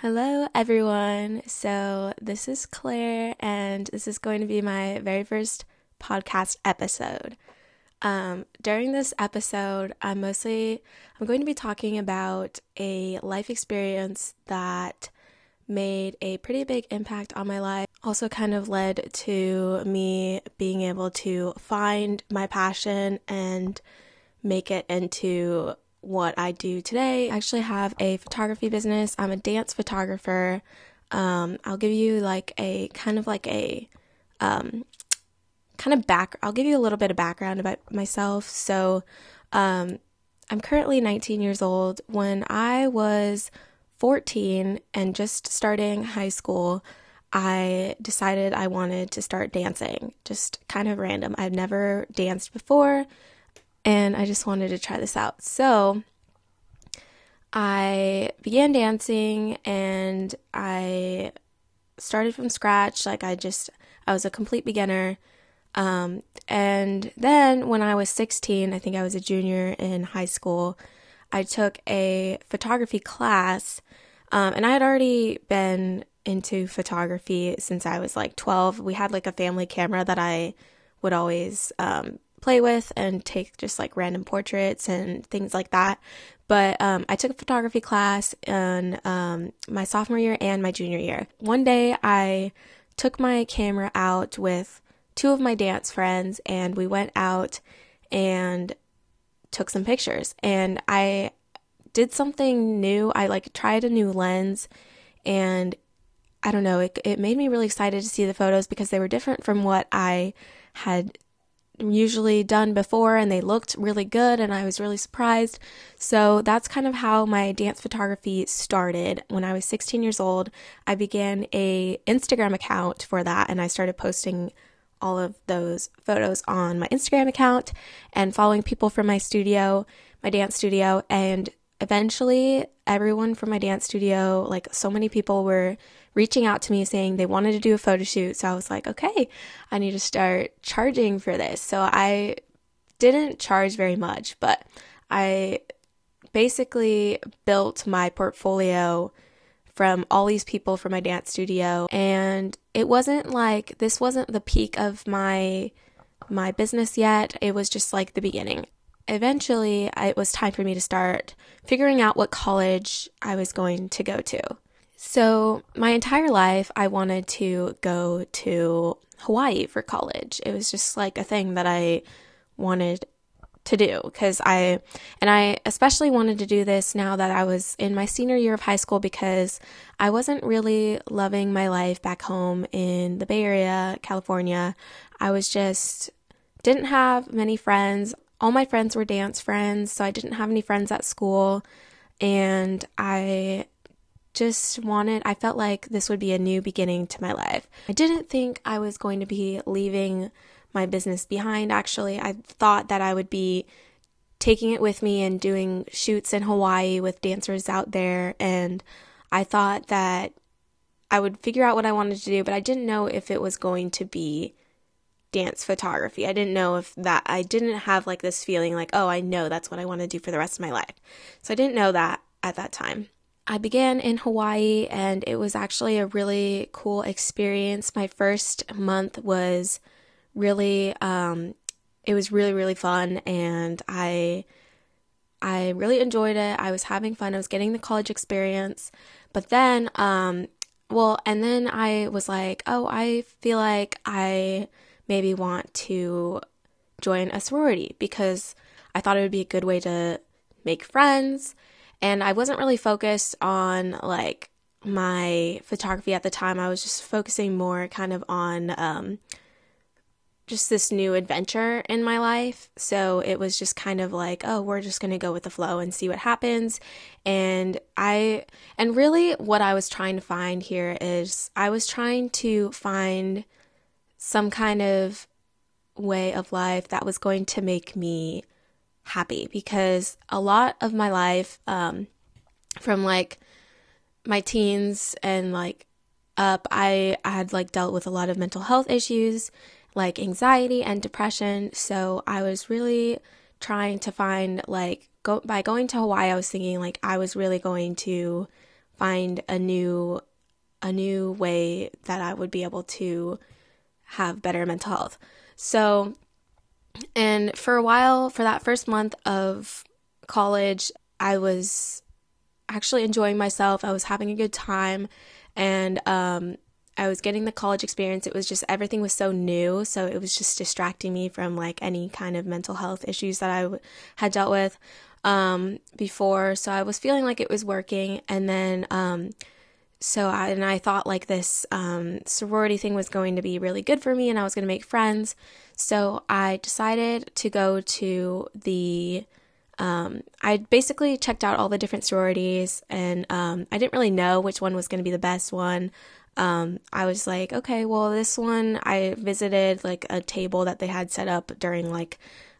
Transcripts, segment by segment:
Hello, everyone. So, this is Claire, and this is going to be my very first podcast episode. Um, during this episode, I'm mostly I'm going to be talking about a life experience that made a pretty big impact on my life. Also, kind of led to me being able to find my passion and make it into what I do today. I actually have a photography business. I'm a dance photographer. Um, I'll give you like a kind of like a um, kind of back. I'll give you a little bit of background about myself. So, um, I'm currently 19 years old. When I was 14 and just starting high school, I decided I wanted to start dancing. Just kind of random. I've never danced before and I just wanted to try this out. So I began dancing and I started from scratch. Like I just, I was a complete beginner. Um, and then when I was 16, I think I was a junior in high school, I took a photography class. Um, and I had already been into photography since I was like 12. We had like a family camera that I would always um, play with and take just like random portraits and things like that. But um, I took a photography class in um, my sophomore year and my junior year. One day I took my camera out with two of my dance friends and we went out and took some pictures. And I did something new. I like tried a new lens and I don't know, it, it made me really excited to see the photos because they were different from what I had usually done before and they looked really good and I was really surprised. So that's kind of how my dance photography started. When I was 16 years old, I began a Instagram account for that and I started posting all of those photos on my Instagram account and following people from my studio, my dance studio and eventually everyone from my dance studio, like so many people were reaching out to me saying they wanted to do a photo shoot. So I was like, okay, I need to start charging for this. So I didn't charge very much, but I basically built my portfolio from all these people from my dance studio and it wasn't like this wasn't the peak of my my business yet. It was just like the beginning. Eventually, it was time for me to start figuring out what college I was going to go to. So, my entire life, I wanted to go to Hawaii for college. It was just like a thing that I wanted to do because I, and I especially wanted to do this now that I was in my senior year of high school because I wasn't really loving my life back home in the Bay Area, California. I was just, didn't have many friends. All my friends were dance friends, so I didn't have any friends at school. And I just wanted, I felt like this would be a new beginning to my life. I didn't think I was going to be leaving my business behind, actually. I thought that I would be taking it with me and doing shoots in Hawaii with dancers out there. And I thought that I would figure out what I wanted to do, but I didn't know if it was going to be dance photography. I didn't know if that, I didn't have like this feeling like, oh, I know that's what I want to do for the rest of my life. So I didn't know that at that time. I began in Hawaii and it was actually a really cool experience. My first month was really um, it was really really fun and I I really enjoyed it. I was having fun. I was getting the college experience. But then um well, and then I was like, "Oh, I feel like I maybe want to join a sorority because I thought it would be a good way to make friends and I wasn't really focused on like my photography at the time. I was just focusing more kind of on um, just this new adventure in my life. So it was just kind of like, oh, we're just going to go with the flow and see what happens. And I, and really what I was trying to find here is I was trying to find some kind of way of life that was going to make me happy because a lot of my life, um, from like my teens and like up, I, I had like dealt with a lot of mental health issues like anxiety and depression. So I was really trying to find like go by going to Hawaii, I was thinking like I was really going to find a new a new way that I would be able to have better mental health. So, and for a while, for that first month of college, I was actually enjoying myself. I was having a good time, and um, I was getting the college experience. It was just everything was so new, so it was just distracting me from like any kind of mental health issues that I w- had dealt with um, before. So I was feeling like it was working, and then um, so I and I thought like this um, sorority thing was going to be really good for me, and I was going to make friends. So I decided to go to the. Um, I basically checked out all the different sororities, and um, I didn't really know which one was going to be the best one. Um, I was like, okay, well, this one I visited like a table that they had set up during like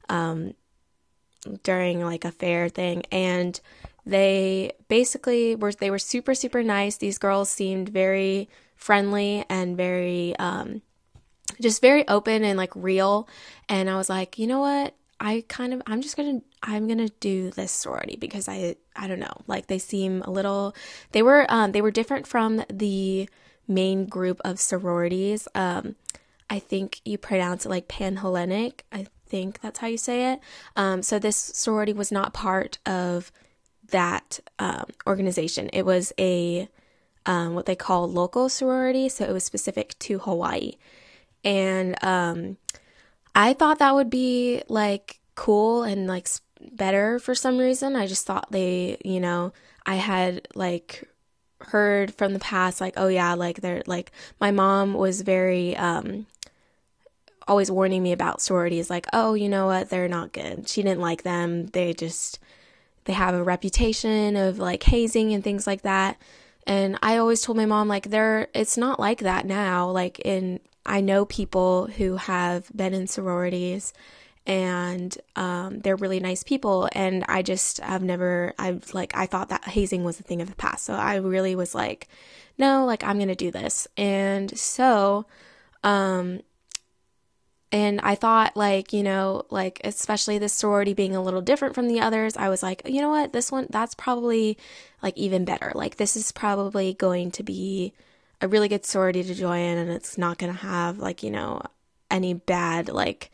um, during like a fair thing, and they basically were they were super super nice. These girls seemed very friendly and very um, just very open and like real. And I was like, you know what? I kind of I'm just gonna I'm gonna do this sorority because I I don't know like they seem a little they were um they were different from the main group of sororities um I think you pronounce it like Panhellenic I think that's how you say it um so this sorority was not part of that um, organization. It was a um, what they call local sorority, so it was specific to Hawaii, and um, I thought that would be like cool and like better for some reason. I just thought they, you know, I had like heard from the past like oh yeah like they're like my mom was very um always warning me about sororities like oh you know what? They're not good. She didn't like them. They just they have a reputation of like hazing and things like that. And I always told my mom like there it's not like that now. Like in I know people who have been in sororities and um, they're really nice people. And i just have never i've like i thought that hazing was a thing of the past. So i really was like no like i'm gonna do this. And so um and I thought, like, you know, like, especially this sorority being a little different from the others, I was like, you know what, this one, that's probably like even better. Like, this is probably going to be a really good sorority to join, and it's not going to have, like, you know, any bad, like,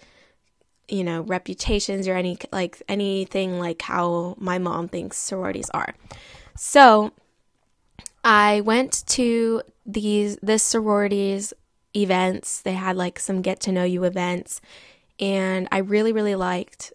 you know, reputations or any, like, anything like how my mom thinks sororities are. So, I went to these, this sorority's events. They had like some get to know you events. And I really, really liked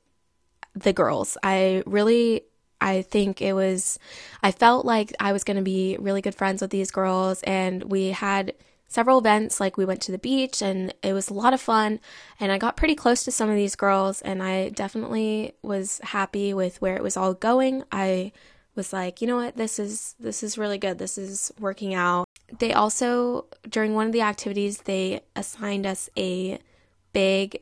the girls. I really, I think it was, I felt like I was going to be really good friends with these girls. And we had several events. Like we went to the beach and it was a lot of fun. And I got pretty close to some of these girls. And I definitely was happy with where it was all going. I was like, you know what, this is this is really good. This is working out. They also, during one of the activities, they assigned us a big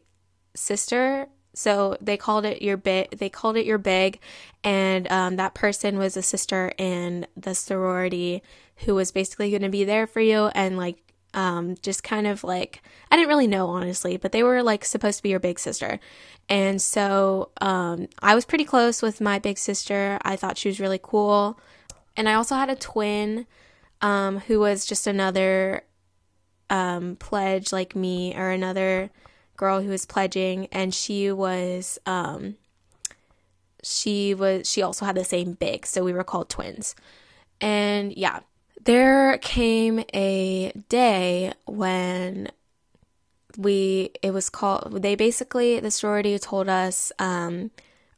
sister. So they called it your big. They called it your big, and um, that person was a sister in the sorority who was basically going to be there for you and like um, just kind of like I didn't really know honestly, but they were like supposed to be your big sister, and so um, I was pretty close with my big sister. I thought she was really cool, and I also had a twin um, who was just another um, pledge like me, or another girl who was pledging, and she was um, she was she also had the same big, so we were called twins. And yeah, there came a day when we it was called they basically the sorority told us um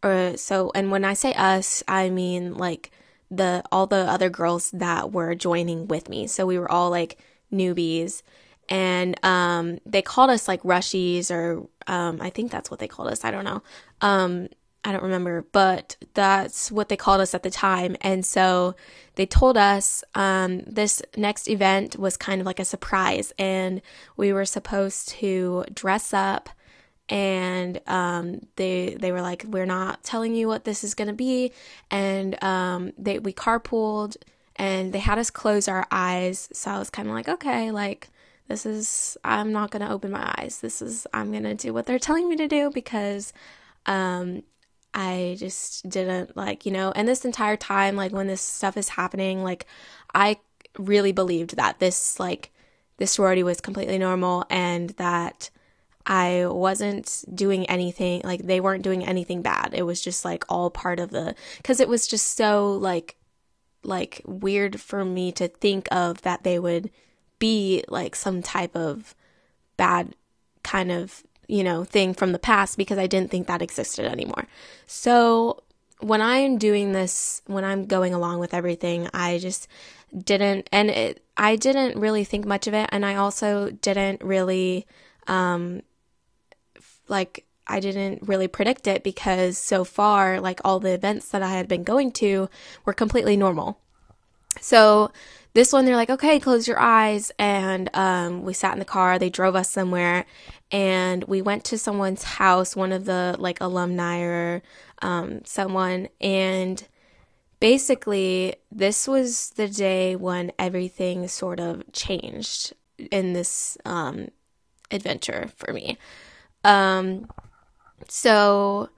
or so and when I say us, I mean like the all the other girls that were joining with me. So we were all like newbies and um, they called us like rushies or um, I think that's what they called us. I don't know. Um, I don't remember, but that's what they called us at the time. And so they told us um, this next event was kind of like a surprise, and we were supposed to dress up and um, they they were like, "We're not telling you what this is gonna be," and um, they we carpooled, and they had us close our eyes. So I was kind of like, "Okay, like this is I'm not gonna open my eyes. This is I'm gonna do what they're telling me to do because." Um, I just didn't like, you know, and this entire time, like when this stuff is happening, like I really believed that this, like, this sorority was completely normal and that I wasn't doing anything, like, they weren't doing anything bad. It was just like all part of the, because it was just so, like, like weird for me to think of that they would be like some type of bad kind of you know, thing from the past because I didn't think that existed anymore. So when I'm doing this, when I'm going along with everything, I just didn't, and it, I didn't really think much of it. And I also didn't really, um, like, I didn't really predict it because so far, like, all the events that I had been going to were completely normal. So this one, they're like, okay, close your eyes. And um, we sat in the car. They drove us somewhere. And we went to someone's house, one of the like alumni or um, someone. And basically, this was the day when everything sort of changed in this um, adventure for me. Um, so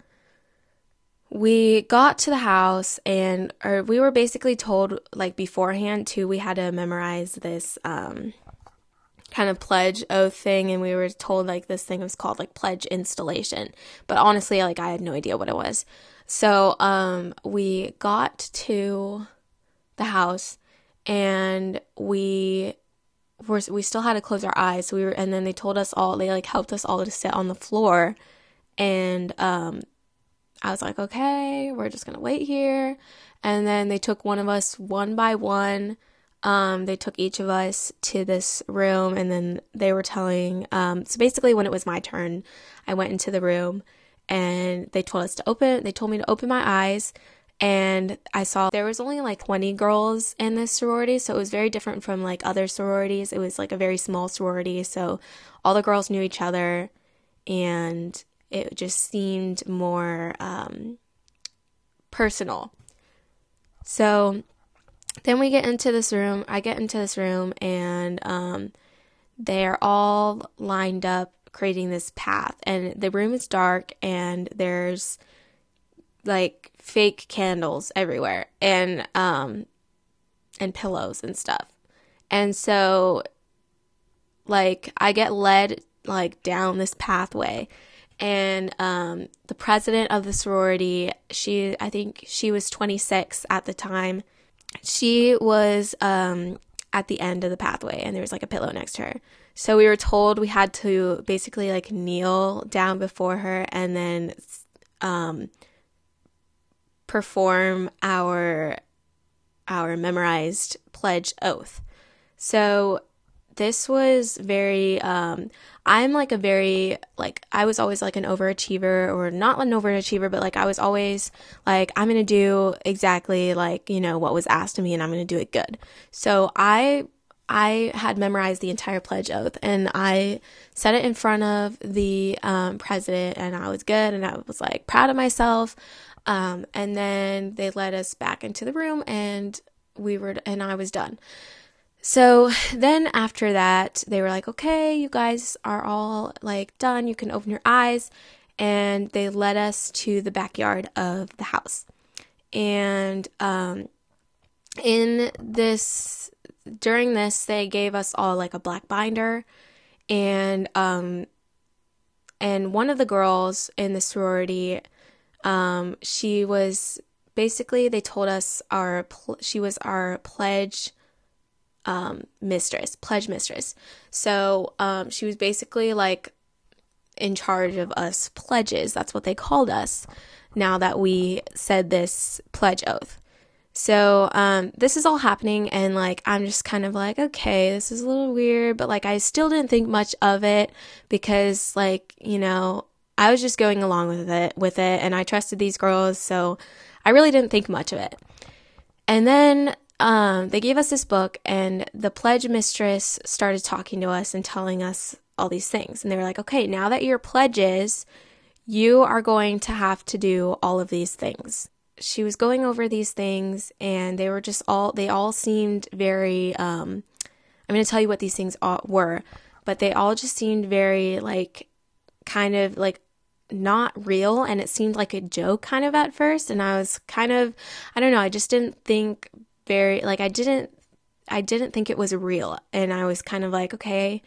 we got to the house and or we were basically told like beforehand too we had to memorize this um kind of pledge oath thing and we were told like this thing was called like pledge installation but honestly like i had no idea what it was so um we got to the house and we were we still had to close our eyes so we were and then they told us all they like helped us all to sit on the floor and um I was like, okay, we're just gonna wait here. And then they took one of us one by one. Um, they took each of us to this room, and then they were telling. Um, so basically, when it was my turn, I went into the room, and they told us to open. They told me to open my eyes, and I saw there was only like 20 girls in this sorority, so it was very different from like other sororities. It was like a very small sorority, so all the girls knew each other, and it just seemed more um, personal. So then we get into this room. I get into this room, and um, they're all lined up creating this path. And the room is dark, and there's like fake candles everywhere, and um, and pillows and stuff. And so, like, I get led like down this pathway and um, the president of the sorority she i think she was 26 at the time she was um, at the end of the pathway and there was like a pillow next to her. So we were told we had to basically like kneel down before her and then um, perform our our memorized pledge oath. So this was very um I'm like a very like I was always like an overachiever or not an overachiever but like I was always like I'm going to do exactly like you know what was asked of me and I'm going to do it good. So I I had memorized the entire pledge oath and I said it in front of the um, president and I was good and I was like proud of myself. Um, and then they led us back into the room and we were and I was done. So then after that, they were like, okay, you guys are all like done. You can open your eyes. And they led us to the backyard of the house. And um, in this, during this, they gave us all like a black binder. And, um, and one of the girls in the sorority, um, she was basically, they told us our, pl- she was our pledge um, mistress, pledge mistress. So um, she was basically like in charge of us pledges. That's what they called us now that we said this pledge oath. So um, this is all happening, and like I'm just kind of like, okay, this is a little weird, but like I still didn't think much of it because like you know I was just going along with it with it, and I trusted these girls, so I really didn't think much of it. And then um, they gave us this book, and the pledge mistress started talking to us and telling us all these things. And they were like, okay, now that you're pledges, you are going to have to do all of these things. She was going over these things, and they were just all, they all seemed very, um, I'm going to tell you what these things were, but they all just seemed very, like, kind of like not real and it seemed like a joke kind of at first and I was kind of I don't know, I just didn't think very like I didn't I didn't think it was real and I was kind of like, okay,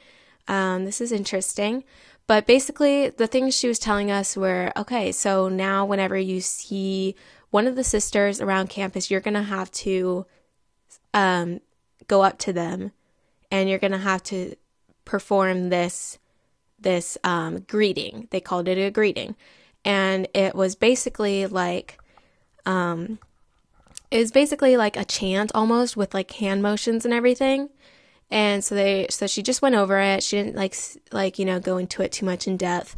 um, this is interesting. But basically the things she was telling us were okay, so now whenever you see one of the sisters around campus, you're gonna have to um, go up to them and you're gonna have to perform this this um, greeting. They called it a greeting, and it was basically like um, it was basically like a chant almost with like hand motions and everything. And so they so she just went over it. She didn't like like you know go into it too much in depth.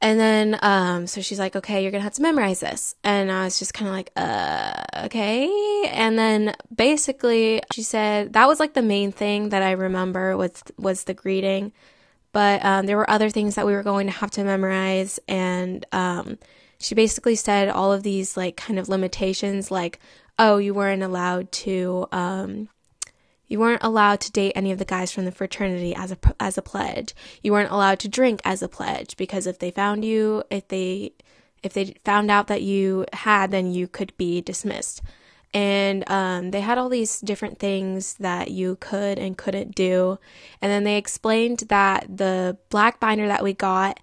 And then, um, so she's like, okay, you're gonna have to memorize this. And I was just kind of like, uh, okay. And then basically she said that was like the main thing that I remember was, was the greeting. But, um, there were other things that we were going to have to memorize. And, um, she basically said all of these like kind of limitations, like, oh, you weren't allowed to, um, you weren't allowed to date any of the guys from the fraternity as a as a pledge. You weren't allowed to drink as a pledge because if they found you, if they if they found out that you had, then you could be dismissed. And um, they had all these different things that you could and couldn't do. And then they explained that the black binder that we got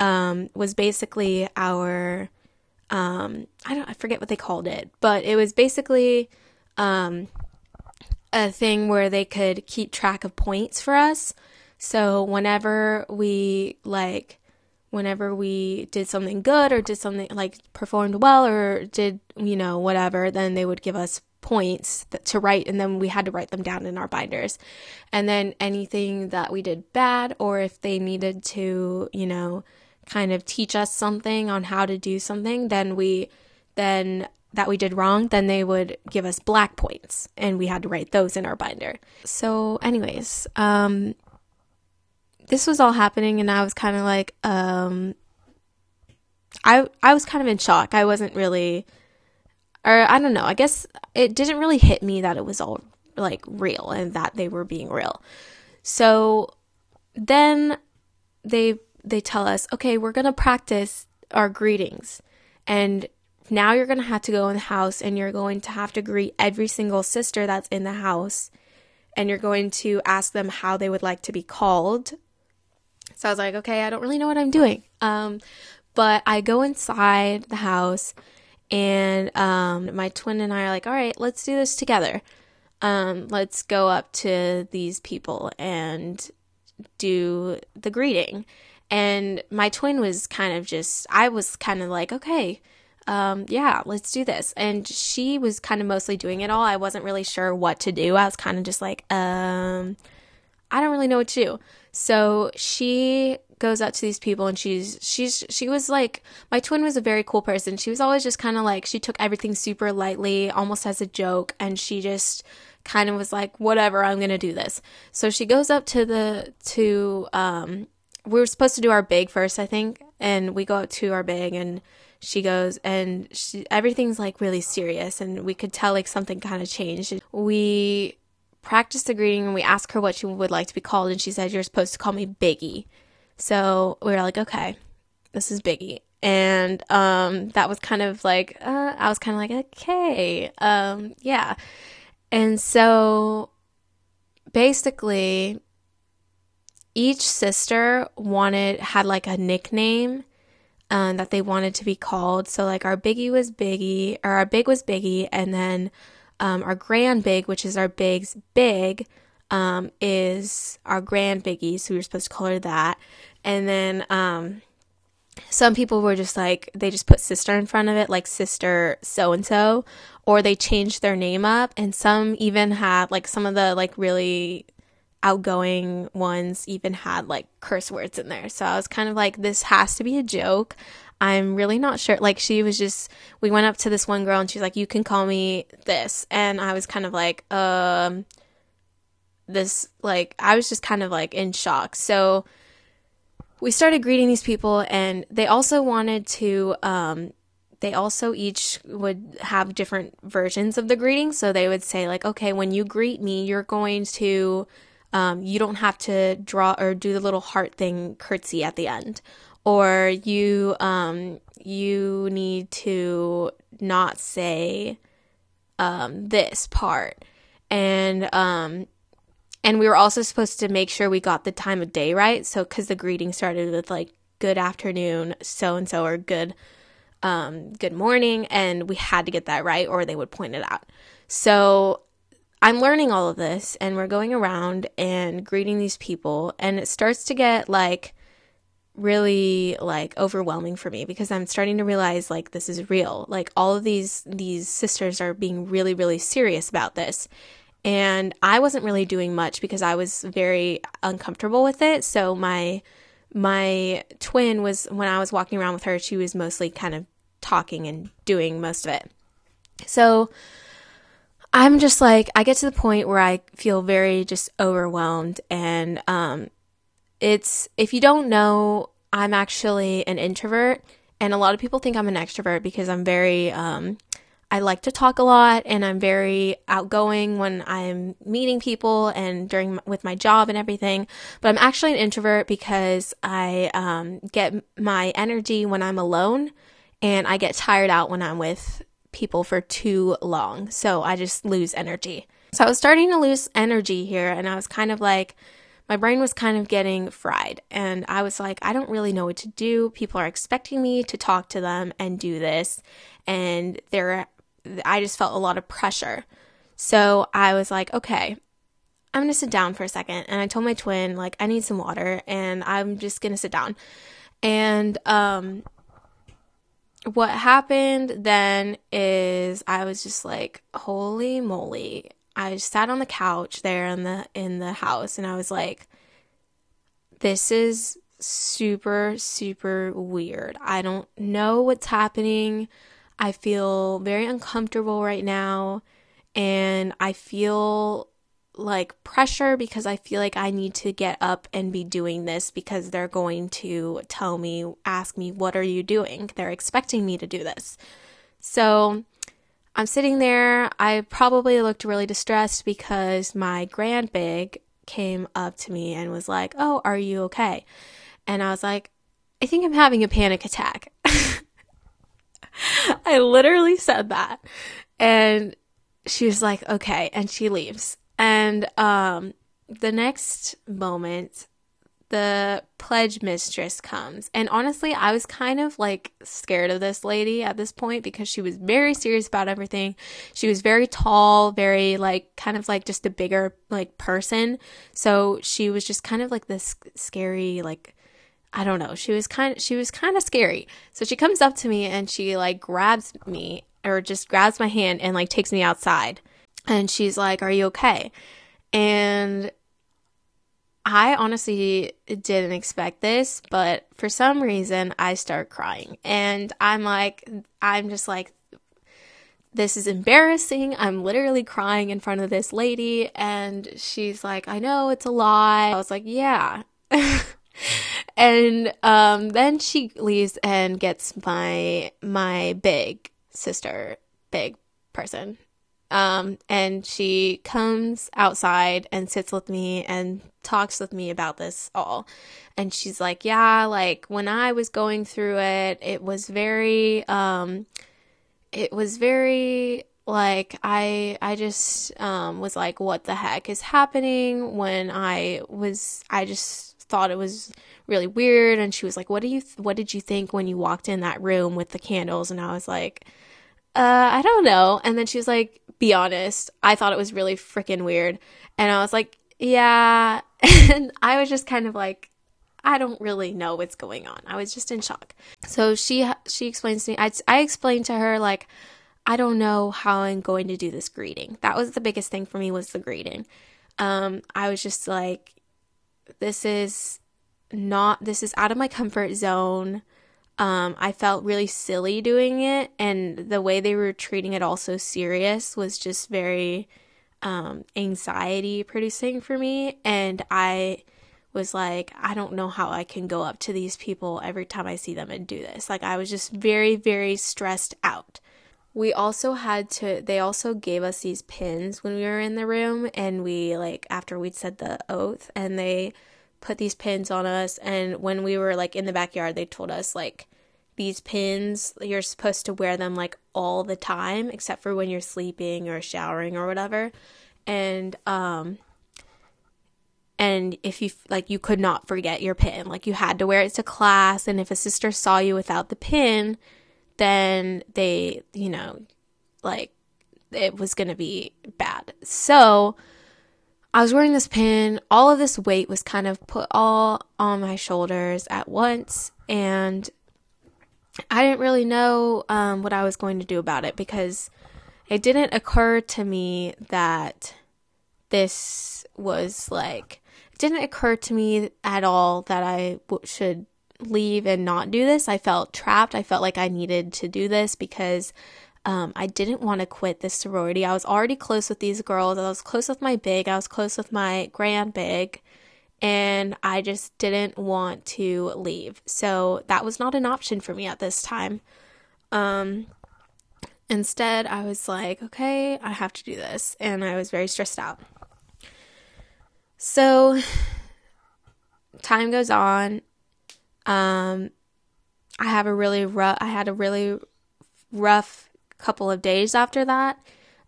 um, was basically our um, I don't I forget what they called it, but it was basically um, a thing where they could keep track of points for us. So whenever we like whenever we did something good or did something like performed well or did, you know, whatever, then they would give us points to write and then we had to write them down in our binders. And then anything that we did bad or if they needed to, you know, kind of teach us something on how to do something, then we then that we did wrong, then they would give us black points and we had to write those in our binder. So, anyways, um, this was all happening and I was kind of like, um, I, I was kind of in shock. I wasn't really, or I don't know, I guess it didn't really hit me that it was all like real and that they were being real. So then they, they tell us, okay, we're going to practice our greetings and now you're going to have to go in the house and you're going to have to greet every single sister that's in the house and you're going to ask them how they would like to be called. So I was like, okay, I don't really know what I'm doing. Um, but I go inside the house and um, my twin and I are like, all right, let's do this together. Um, let's go up to these people and do the greeting. And my twin was kind of just, I was kind of like, okay, um, yeah, let's do this. And she was kind of mostly doing it all. I wasn't really sure what to do. I was kind of just like, um, I don't really know what to do. So she goes up to these people and she's she's she was like my twin was a very cool person. She was always just kind of like she took everything super lightly, almost as a joke, and she just kind of was like, whatever, I'm gonna do this. So she goes up to the to um we were supposed to do our big first, I think, and we go to our big and she goes and she, everything's like really serious and we could tell like something kind of changed. We practiced the greeting and we asked her what she would like to be called and she said you're supposed to call me biggie. So we were like okay this is biggie. And um that was kind of like uh, i was kind of like okay um yeah. And so basically each sister wanted had like a nickname um, that they wanted to be called. So like our biggie was Biggie, or our big was Biggie, and then um, our grand big, which is our big's big, um, is our grand biggie. So we were supposed to call her that. And then um, some people were just like they just put sister in front of it, like sister so and so, or they changed their name up. And some even had like some of the like really outgoing ones even had like curse words in there. So I was kind of like, this has to be a joke. I'm really not sure. Like, she was just, we went up to this one girl and she's like, you can call me this. And I was kind of like, um, this, like, I was just kind of like in shock. So we started greeting these people and they also wanted to, um, they also each would have different versions of the greeting. So they would say, like, okay, when you greet me, you're going to um, you don't have to draw or do the little heart thing curtsy at the end. or you um you need to not say um this part. And um and we were also supposed to make sure we got the time of day right. So cuz the greeting started with like good afternoon so and so or good um good morning and we had to get that right or they would point it out. So I'm learning all of this and we're going around and greeting these people and it starts to get like really like overwhelming for me because I'm starting to realize like this is real. Like all of these these sisters are being really really serious about this. And I wasn't really doing much because I was very uncomfortable with it. So my my twin was when I was walking around with her, she was mostly kind of talking and doing most of it. So I'm just like I get to the point where I feel very just overwhelmed and um it's if you don't know, I'm actually an introvert, and a lot of people think I'm an extrovert because I'm very um, I like to talk a lot and I'm very outgoing when I'm meeting people and during with my job and everything. But I'm actually an introvert because I um, get my energy when I'm alone and I get tired out when I'm with people for too long. So I just lose energy. So I was starting to lose energy here and I was kind of like, my brain was kind of getting fried. And I was like, I don't really know what to do. People are expecting me to talk to them and do this. And there, I just felt a lot of pressure. So I was like, okay, I'm to sit down for a second. And I told my twin, like, I need some water and I'm just to sit down. And, um, what happened then is I was just like, holy moly, I sat on the couch there in the in the house and I was like this is super super weird. I don't know what's happening. I feel very uncomfortable right now and I feel like pressure because I feel like I need to get up and be doing this because they're going to tell me, ask me, what are you doing? They're expecting me to do this. So I'm sitting there. I probably looked really distressed because my grand big came up to me and was like, Oh, are you okay? And I was like, I think I'm having a panic attack. I literally said that. And she was like, Okay. And she leaves. And um, the next moment, the pledge mistress comes. And honestly, I was kind of like scared of this lady at this point because she was very serious about everything. She was very tall, very like kind of like just a bigger like person. So she was just kind of like this scary like I don't know. She was kind of, she was kind of scary. So she comes up to me and she like grabs me or just grabs my hand and like takes me outside. And she's like, "Are you okay?" And I honestly didn't expect this, but for some reason I start crying. And I'm like, I'm just like, this is embarrassing. I'm literally crying in front of this lady. And she's like, I know it's a lie. I was like, yeah. and um, then she leaves and gets my my big sister, big person um, and she comes outside and sits with me and talks with me about this all. And she's like, Yeah, like when I was going through it, it was very, um, it was very like I I just um was like what the heck is happening? When I was I just thought it was really weird. And she was like what do you th- what did you think when you walked in that room with the candles? And I was like uh I don't know. And then she was like be honest, I thought it was really freaking weird. And I was like, yeah. And I was just kind of like, I don't really know what's going on. I was just in shock. So she she explains to me. I I explained to her like I don't know how I'm going to do this greeting. That was the biggest thing for me was the greeting. Um, I was just like, this is not this is out of my comfort zone. Um, I felt really silly doing it, and the way they were treating it all so serious was just very um, anxiety producing for me. And I was like, I don't know how I can go up to these people every time I see them and do this. Like, I was just very, very stressed out. We also had to, they also gave us these pins when we were in the room, and we, like, after we'd said the oath, and they put these pins on us and when we were like in the backyard they told us like these pins you're supposed to wear them like all the time except for when you're sleeping or showering or whatever. And um and if you like you could not forget your pin. Like you had to wear it to class and if a sister saw you without the pin then they you know like it was going to be bad. So i was wearing this pin all of this weight was kind of put all on my shoulders at once and i didn't really know um, what i was going to do about it because it didn't occur to me that this was like it didn't occur to me at all that I w- should leave and not do this. I felt trapped. I felt like I needed to do this because um, I didn't want to quit this sorority. I was already close with these girls. I was close with my big. I was close with my grand big. And I just didn't want to leave. So that was not an option for me at this time. Um, instead, I was like, okay, I have to do this. And I was very stressed out. So time goes on. Um, I have a really rough. I had a really rough couple of days after that.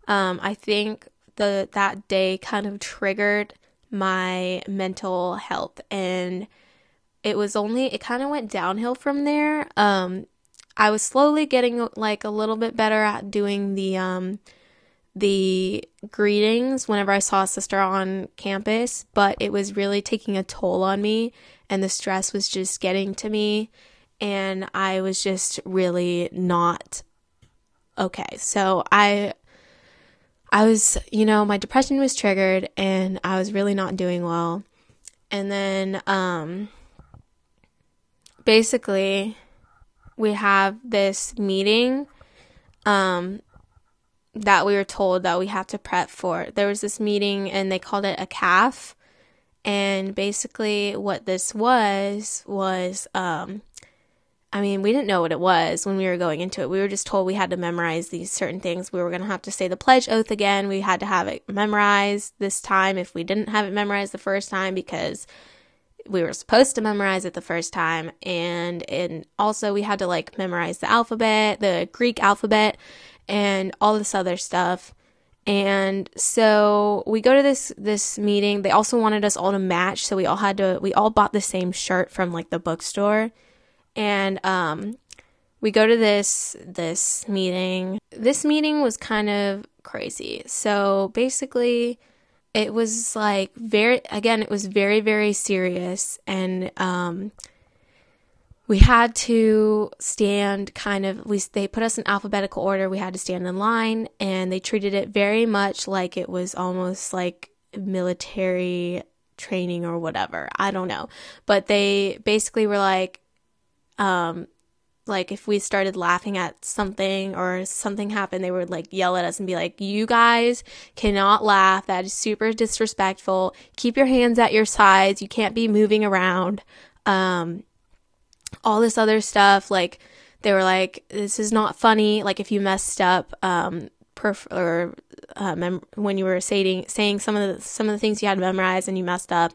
Um, I think the that day kind of triggered my mental health, and it was only it kind of went downhill from there. Um, I was slowly getting like a little bit better at doing the um the greetings whenever I saw a sister on campus, but it was really taking a toll on me and the stress was just getting to me and I was just really not okay. So I I was, you know, my depression was triggered and I was really not doing well. And then um basically we have this meeting um that we were told that we have to prep for. There was this meeting and they called it a CAF. And basically, what this was was, um, I mean, we didn't know what it was when we were going into it. We were just told we had to memorize these certain things. We were going to have to say the pledge oath again. We had to have it memorized this time if we didn't have it memorized the first time because we were supposed to memorize it the first time and and also we had to like memorize the alphabet the greek alphabet and all this other stuff. And so we go to this this meeting. They also wanted us all to match, so we all had to we all bought the same shirt from like the bookstore. And um we go to this this meeting. This meeting was kind of crazy. So basically it was like very again it was very very serious and um we had to stand kind of we they put us in alphabetical order we had to stand in line and they treated it very much like it was almost like military training or whatever i don't know but they basically were like um like if we started laughing at something or something happened they would like yell at us and be like you guys cannot laugh that is super disrespectful keep your hands at your sides you can't be moving around um all this other stuff. Like they were like, this is not funny. Like if you messed up, um, perf- or uh, mem- when you were saying saying some of the some of the things you had memorized and you messed up,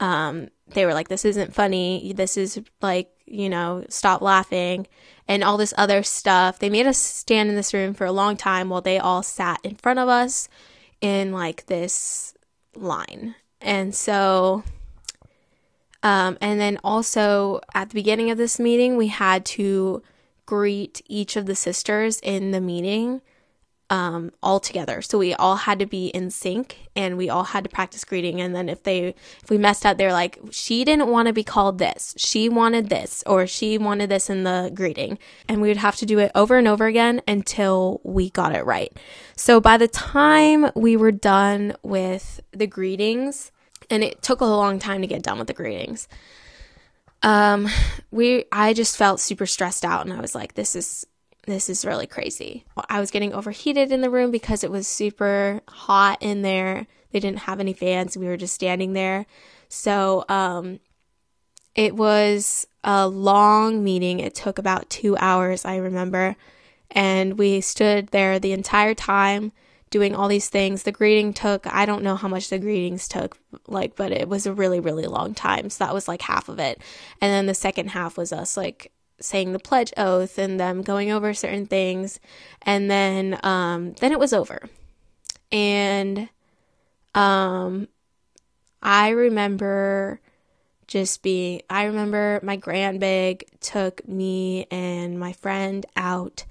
um, they were like, this isn't funny. This is like you know, stop laughing and all this other stuff. They made us stand in this room for a long time while they all sat in front of us in like this line. And so um, and then also at the beginning of this meeting, we had to greet each of the sisters in the meeting um, all together. So we all had to be in sync and we all had to practice greeting. And then if they, if we messed up, they're like, she didn't want to be called this. She wanted this or she wanted this in the greeting. And we would have to do it over and over again until we got it right. So by the time we were done with the greetings, and it took a long time to get done with the greetings. Um, we I just felt super stressed out, and I was like, this is this is really crazy. I was getting overheated in the room because it was super hot in there. They didn't have any fans. We were just standing there. So, um, it was a long meeting. It took about two hours, I remember. And we stood there the entire time doing all these things. The greeting took, I don't know how much the greetings took, like, but it was a really, really long time. So that was like half of it. And then the second half was us like saying the pledge oath and them going over certain things. And then, um, then it was over. And, um, I remember just being, I remember my grandbig took me and my friend out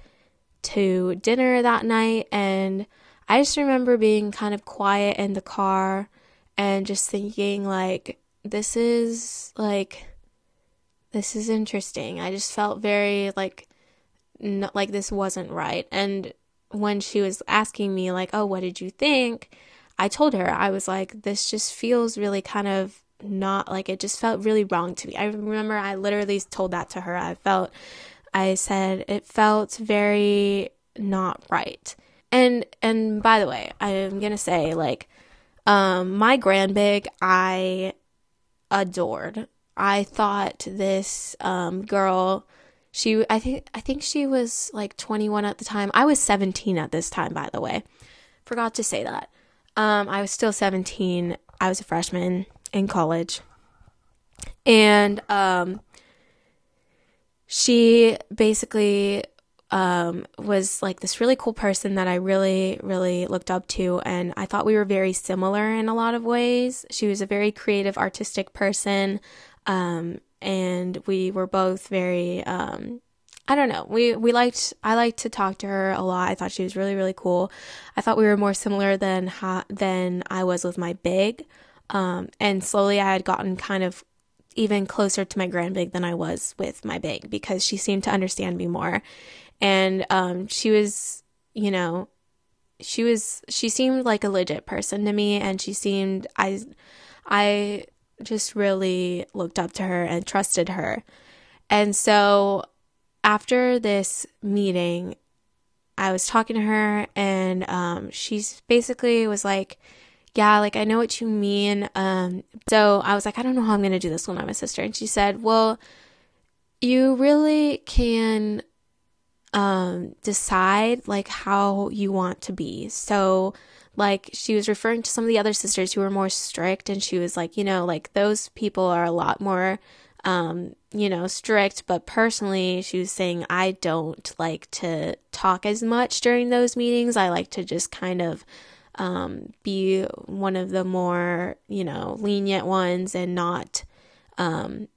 to dinner that night and I just remember being kind of quiet in the car and just thinking, like, this is like, this is interesting. I just felt very like, not, like this wasn't right. And when she was asking me, like, oh, what did you think? I told her, I was like, this just feels really kind of not like it just felt really wrong to me. I remember I literally told that to her. I felt, I said, it felt very not right. And and by the way, I'm gonna say like um my grandbig I adored. I thought this um girl she I think I think she was like 21 at the time. I was 17 at this time by the way. Forgot to say that. Um I was still 17. I was a freshman in college. And um she basically um, was like this really cool person that I really, really looked up to. And I thought we were very similar in a lot of ways. She was a very creative, artistic person. Um, and we were both very, um, I don't know. We we liked I liked to talk to her a lot. I thought she was really really cool. I thought we were more similar than ha- than I was with my big. Um, and slowly I had gotten kind of even closer to my grand big than I was with my big because she seemed to understand me more and um, she was, you know, she was she seemed like a legit person to me, and she seemed I I just really looked up to her and trusted her, and so after this meeting, I was talking to her, and um, she's basically was like yeah, like I know what you mean. Um, so I was like, I don't know how I'm going to do this when I'm a sister. And she said, Well, you really can um, decide like how you want to be. So, like, she was referring to some of the other sisters who were more strict, and she was like, you know, like those people are a lot more, um, you know, strict. But personally, she was saying, I don't like to talk as much during those meetings. I like to just kind of um, be one of the more, you know, lenient ones and not, um,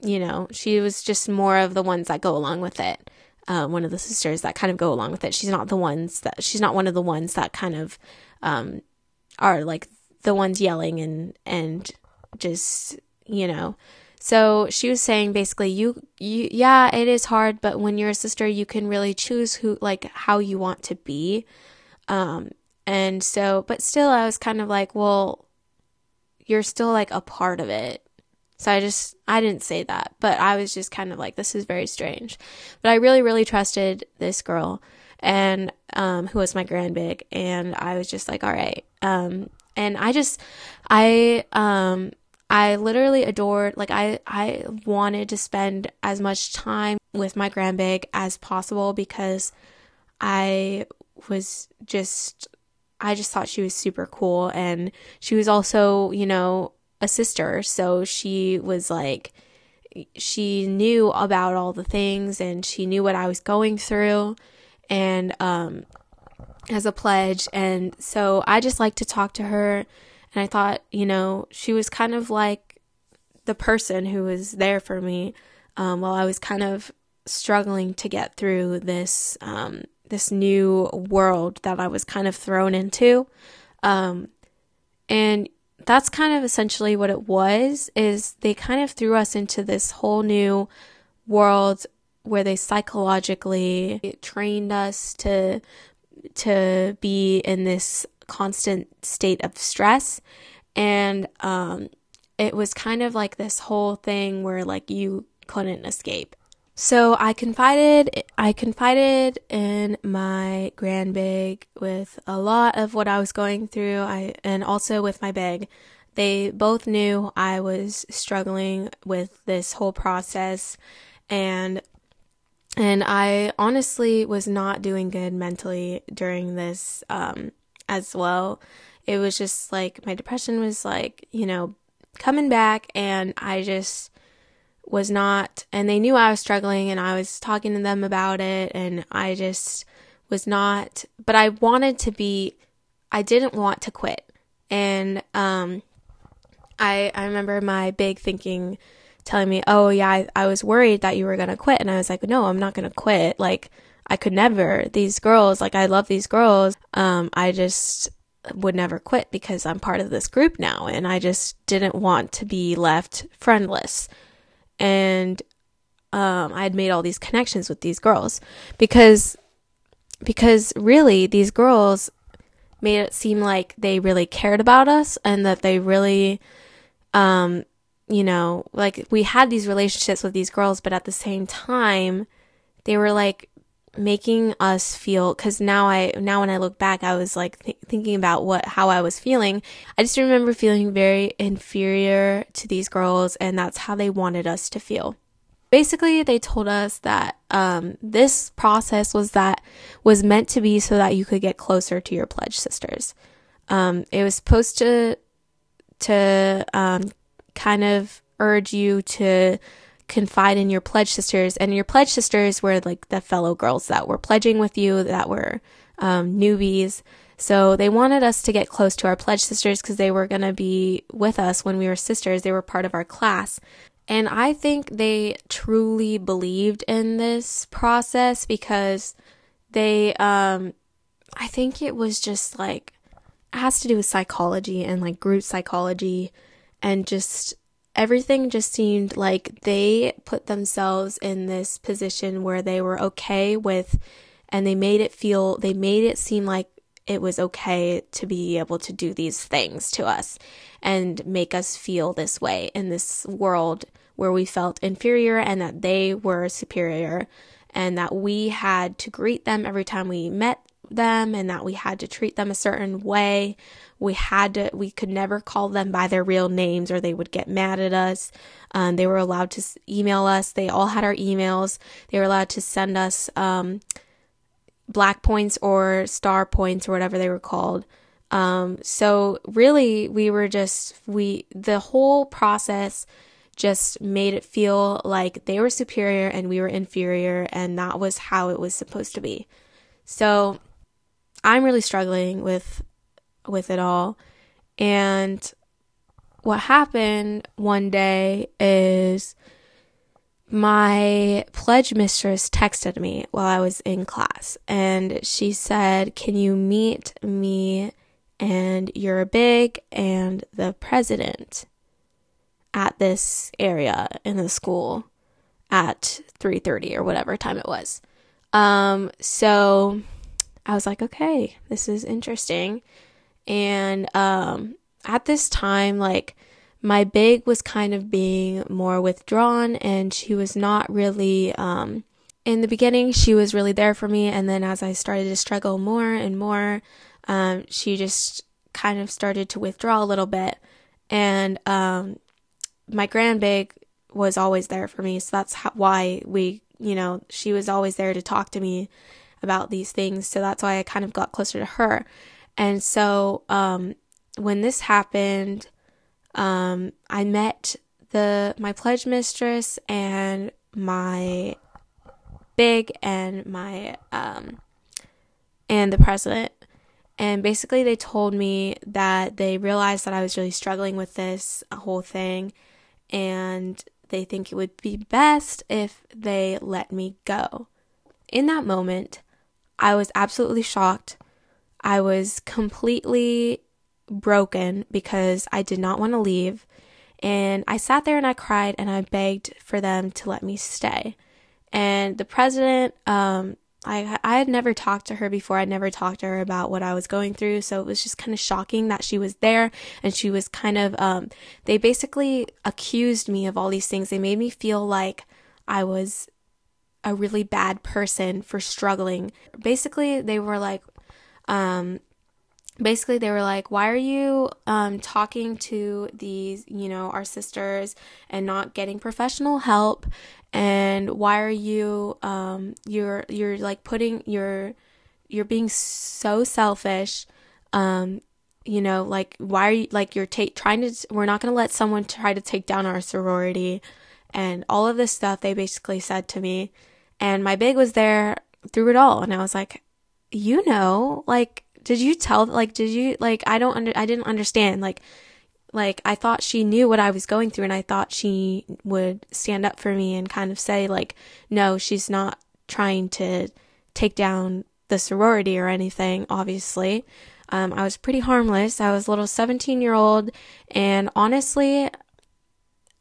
you know, she was just more of the ones that go along with it uh, one of the sisters that kind of go along with it. She's not the ones that she's not one of the ones that kind of um, are like the ones yelling and and just you know. So she was saying basically you you yeah, it is hard, but when you're a sister, you can really choose who like how you want to be. Um and so but still I was kind of like, well, you're still like a part of it so I just, I didn't say that, but I was just kind of like, this is very strange. But I really, really trusted this girl and, um, who was my grand big. And I was just like, all right. Um, and I just, I, um, I literally adored, like, I, I wanted to spend as much time with my grand big as possible because I was just, I just thought she was super cool. And she was also, you know, a sister, so she was like, she knew about all the things and she knew what I was going through, and um, as a pledge. And so I just like to talk to her, and I thought, you know, she was kind of like the person who was there for me um, while I was kind of struggling to get through this um, this new world that I was kind of thrown into. Um, and that's kind of essentially what it was is they kind of threw us into this whole new world where they psychologically trained us to to be in this constant state of stress. And um, it was kind of like this whole thing where like you couldn't escape so I confided I confided in my grand big with a lot of what I was going through. I and also with my big. They both knew I was struggling with this whole process and And I honestly was not doing good mentally during this um, as well. It was just like my depression was like, you know, coming back, and I just was not, and they knew I was struggling, and I was talking to them about it, and I just was not, but I wanted to be, I didn't want to quit. And um, I, I remember my big thinking telling me, Oh, yeah, I, I was worried that you were going to quit. And I was like, No, I'm not going to quit. Like, I could never. These girls, like, I love these girls. Um, I just would never quit because I'm part of this group now. And I just didn't want to be left friendless. And um, I had made all these connections with these girls because because really these girls made it seem like they really cared about us and that they really um you know, like we had these relationships with these girls, but at the same time, they were like making us feel because now i now when i look back i was like th- thinking about what how i was feeling. I just remember feeling very inferior to these girls and that's how they wanted us to feel. Basically they told us that um, this process was that was meant to be so that you could get closer to your pledge sisters. Um, it was supposed to to um, kind of urge you to confide in your pledge sisters. And your pledge sisters were like the fellow girls that were pledging with you, that were um, newbies. So they wanted us to get close to our pledge sisters because they were going to be with us when we were sisters. They were part of our class. And I think they truly believed in this process because they, um, I think it was just like, it has to do with psychology and like group psychology and just everything just seemed like they put themselves in this position where they were okay with and they made it feel they made it seem like it was okay to be able to do these things to us and make us feel this way in this world where we felt inferior and that they were superior and that we had to greet them every time we met them and that we had to treat them a certain way. We had to, we could never call them by their real names or they would get mad at us. Um, they were allowed to email us. They all had our emails. They were allowed to send us um, black points or star points or whatever they were called. Um, so really, we were just, we, the whole process just made it feel like they were superior and we were inferior, and that was how it was supposed to be. So I'm really struggling with with it all. And what happened one day is my pledge mistress texted me while I was in class and she said, Can you meet me and your big and the president at this area in the school at 3:30 or whatever time it was. Um so I was like, okay, this is interesting. And um, at this time, like, my big was kind of being more withdrawn, and she was not really. Um, in the beginning, she was really there for me, and then as I started to struggle more and more, um, she just kind of started to withdraw a little bit. And um, my grand big was always there for me, so that's how, why we, you know, she was always there to talk to me about these things. So that's why I kind of got closer to her. And so um, when this happened, um, I met the my pledge mistress and my big and my um, and the president. And basically, they told me that they realized that I was really struggling with this whole thing, and they think it would be best if they let me go. In that moment, I was absolutely shocked. I was completely broken because I did not want to leave. And I sat there and I cried and I begged for them to let me stay. And the president, um, I I had never talked to her before. I'd never talked to her about what I was going through, so it was just kind of shocking that she was there and she was kind of um they basically accused me of all these things. They made me feel like I was a really bad person for struggling. Basically, they were like, um, basically they were like why are you um, talking to these you know our sisters and not getting professional help? And why are you um, you're you're like putting you're you're being so selfish um, you know like why are you like you're ta- trying to we're not going to let someone try to take down our sorority and all of this stuff they basically said to me. And my big was there through it all and i was like you know like did you tell like did you like I don't under I didn't understand like like I thought she knew what I was going through and I thought she would stand up for me and kind of say like no she's not trying to take down the sorority or anything obviously. Um, I was pretty harmless. I was a little 17 year old and honestly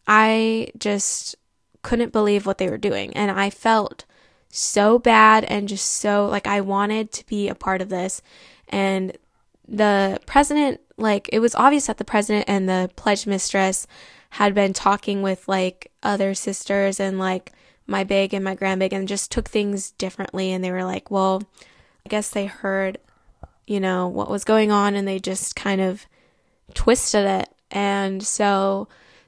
I just couldn't believe what they were doing and I felt so bad and just so like I wanted to be a part of this and the president, like, it was obvious that the president and the pledge mistress had been talking with like other sisters and like my big and my grand big and just took things differently. And they were like, well, I guess they heard, you know, what was going on and they just kind of twisted it. And so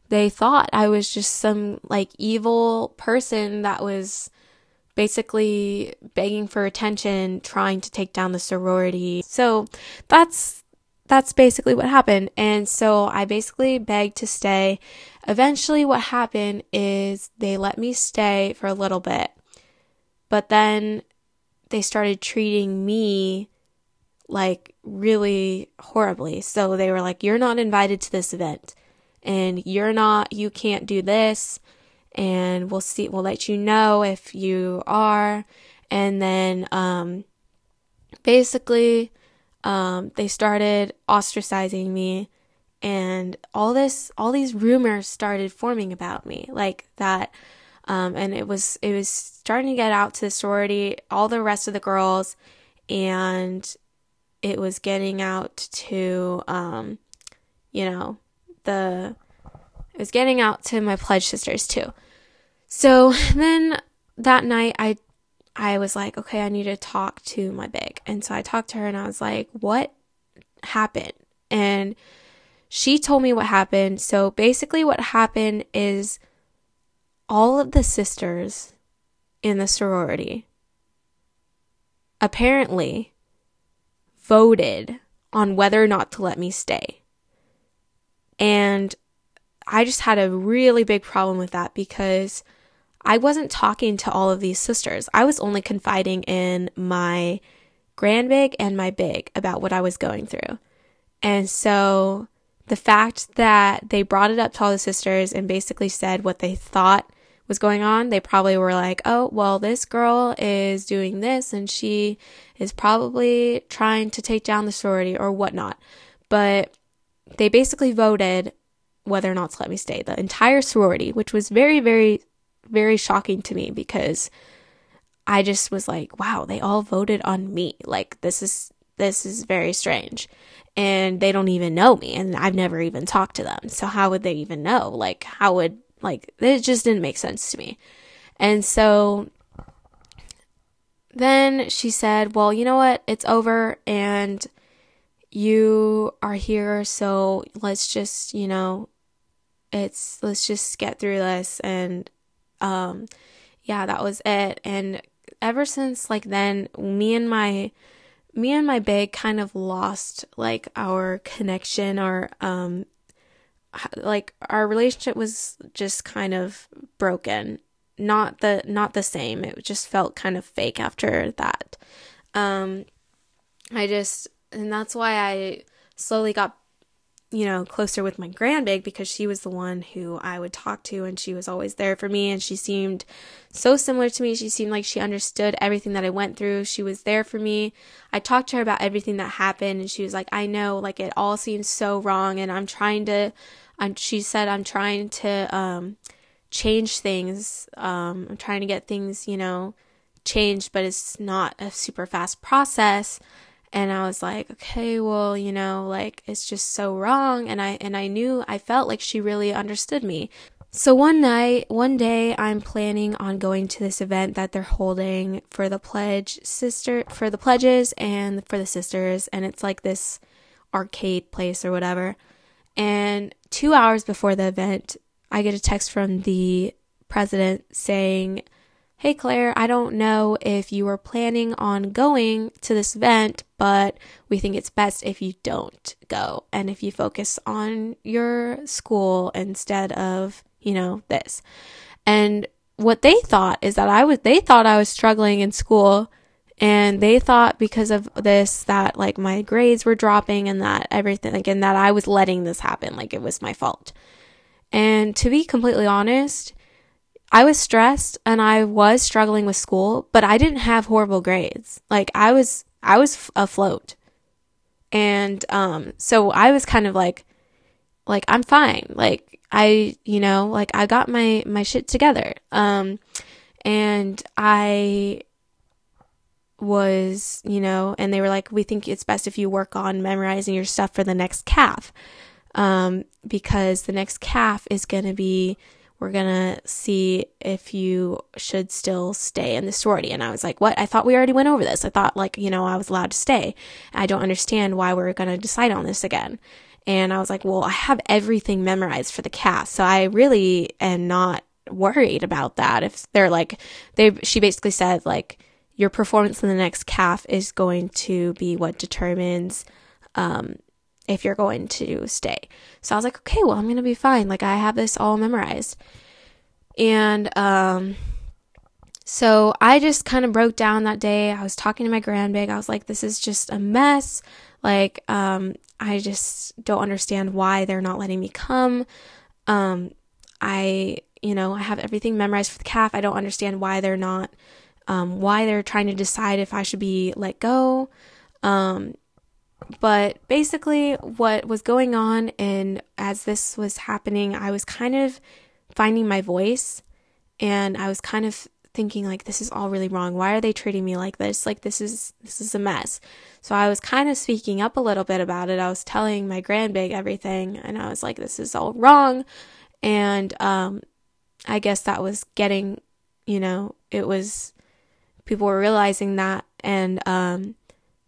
they thought I was just some like evil person that was basically begging for attention, trying to take down the sorority. So that's that's basically what happened. And so I basically begged to stay. Eventually what happened is they let me stay for a little bit. But then they started treating me like really horribly. So they were like, You're not invited to this event. And you're not, you can't do this and we'll see we'll let you know if you are. And then um, basically um, they started ostracizing me and all this all these rumors started forming about me like that um, and it was it was starting to get out to the sorority all the rest of the girls and it was getting out to um, you know the it was getting out to my pledge sisters too so then that night I I was like, okay, I need to talk to my big. And so I talked to her and I was like, what happened? And she told me what happened. So basically what happened is all of the sisters in the sorority apparently voted on whether or not to let me stay. And I just had a really big problem with that because I wasn't talking to all of these sisters. I was only confiding in my grand big and my big about what I was going through. And so the fact that they brought it up to all the sisters and basically said what they thought was going on, they probably were like, oh, well, this girl is doing this and she is probably trying to take down the sorority or whatnot. But they basically voted whether or not to let me stay. The entire sorority, which was very, very very shocking to me because I just was like, wow, they all voted on me. Like this is this is very strange. And they don't even know me and I've never even talked to them. So how would they even know? Like how would like it just didn't make sense to me. And so then she said, "Well, you know what? It's over and you are here, so let's just, you know, it's let's just get through this and um yeah, that was it. And ever since like then, me and my me and my big kind of lost like our connection or um like our relationship was just kind of broken. Not the not the same. It just felt kind of fake after that. Um i just and that's why i slowly got you know, closer with my grandbig because she was the one who I would talk to and she was always there for me and she seemed so similar to me. She seemed like she understood everything that I went through. She was there for me. I talked to her about everything that happened and she was like, I know, like it all seems so wrong and I'm trying to I'm she said I'm trying to um change things. Um I'm trying to get things, you know, changed, but it's not a super fast process and I was like, okay, well, you know, like it's just so wrong and I and I knew I felt like she really understood me. So one night, one day I'm planning on going to this event that they're holding for the pledge sister for the pledges and for the sisters and it's like this arcade place or whatever. And two hours before the event, I get a text from the president saying, Hey Claire, I don't know if you were planning on going to this event, but we think it's best if you don't go and if you focus on your school instead of, you know, this. And what they thought is that I was, they thought I was struggling in school and they thought because of this that like my grades were dropping and that everything, like, and that I was letting this happen, like it was my fault. And to be completely honest, I was stressed and I was struggling with school, but I didn't have horrible grades. Like I was I was afloat. And um so I was kind of like like I'm fine. Like I, you know, like I got my my shit together. Um and I was, you know, and they were like we think it's best if you work on memorizing your stuff for the next calf. Um because the next calf is going to be we're gonna see if you should still stay in the sorority. And I was like, what? I thought we already went over this. I thought, like, you know, I was allowed to stay. I don't understand why we're gonna decide on this again. And I was like, well, I have everything memorized for the cast. So I really am not worried about that. If they're like, they, she basically said, like, your performance in the next calf is going to be what determines, um, if you're going to stay. So I was like, okay, well, I'm going to be fine. Like, I have this all memorized. And, um, so I just kind of broke down that day. I was talking to my grandbig. I was like, this is just a mess. Like, um, I just don't understand why they're not letting me come. Um, I, you know, I have everything memorized for the calf. I don't understand why they're not, um, why they're trying to decide if I should be let go. Um, but basically, what was going on, and as this was happening, I was kind of finding my voice, and I was kind of thinking like this is all really wrong. Why are they treating me like this? Like this is this is a mess. So i was kind of speaking up a little bit about it. I was telling my grandbig everything and i was like this is all wrong. And um i guess that was getting you know it was people were realizing that and um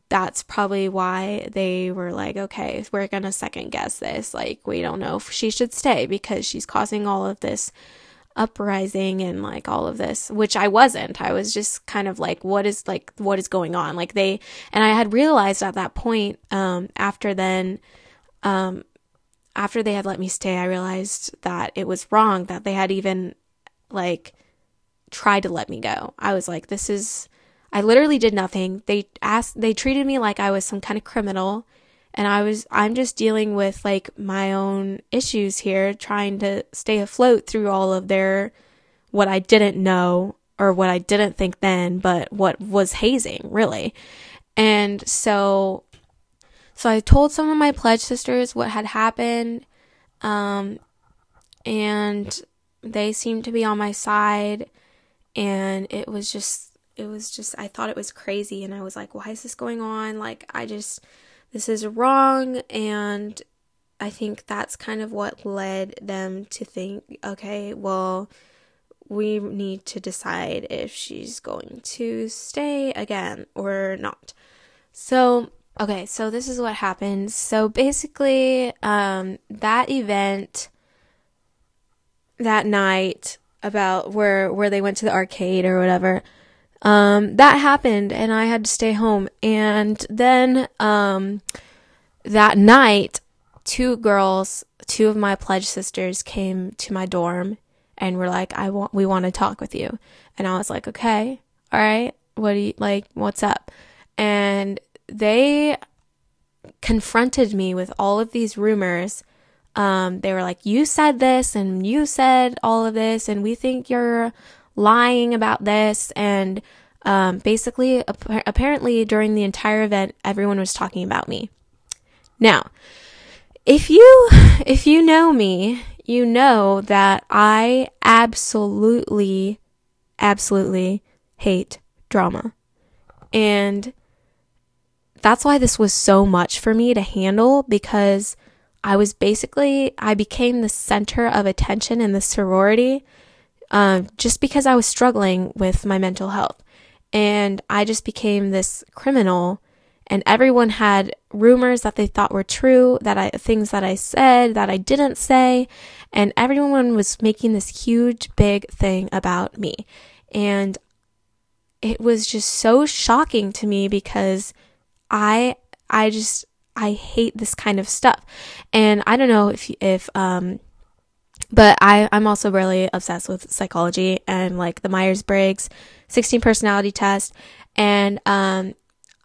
that's probably why they were like, okay, we're going to second guess this. Like, we don't know if she should stay because she's causing all of this uprising and like all of this, which I wasn't. I was just kind of like, what is like, what is going on? Like, they, and I had realized at that point, um, after then, um, after they had let me stay, I realized that it was wrong that they had even like tried to let me go. I was like, this is, I literally did nothing. They asked, they treated me like I was some kind of criminal. And I was, I'm just dealing with like my own issues here, trying to stay afloat through all of their, what I didn't know or what I didn't think then, but what was hazing really. And so, so I told some of my pledge sisters what had happened. Um, and they seemed to be on my side. And it was just it was just I thought it was crazy and I was like, why is this going on? Like I just this is wrong and I think that's kind of what led them to think, okay, well, we need to decide if she's going to stay again or not. So, okay, so this is what happened. So basically, um, that event that night about where where they went to the arcade or whatever um, that happened and I had to stay home. And then um, that night, two girls, two of my pledge sisters came to my dorm and were like, I want, we want to talk with you. And I was like, okay, all right, what do you, like, what's up? And they confronted me with all of these rumors. Um, they were like, you said this and you said all of this and we think you're lying about this. And um, basically, ap- apparently, during the entire event, everyone was talking about me. Now, if you if you know me, you know that I absolutely absolutely hate drama. And that's why this was so much for me to handle because I was basically I became the center of attention in the sorority um, just because I was struggling with my mental health. And I just became this criminal and everyone had rumors that they thought were true, that I things that I said that I didn't say, and everyone was making this huge big thing about me. And it was just so shocking to me because I I just I hate this kind of stuff. And I don't know if if um but I I'm also really obsessed with psychology and like the Myers-Briggs 16 personality test and um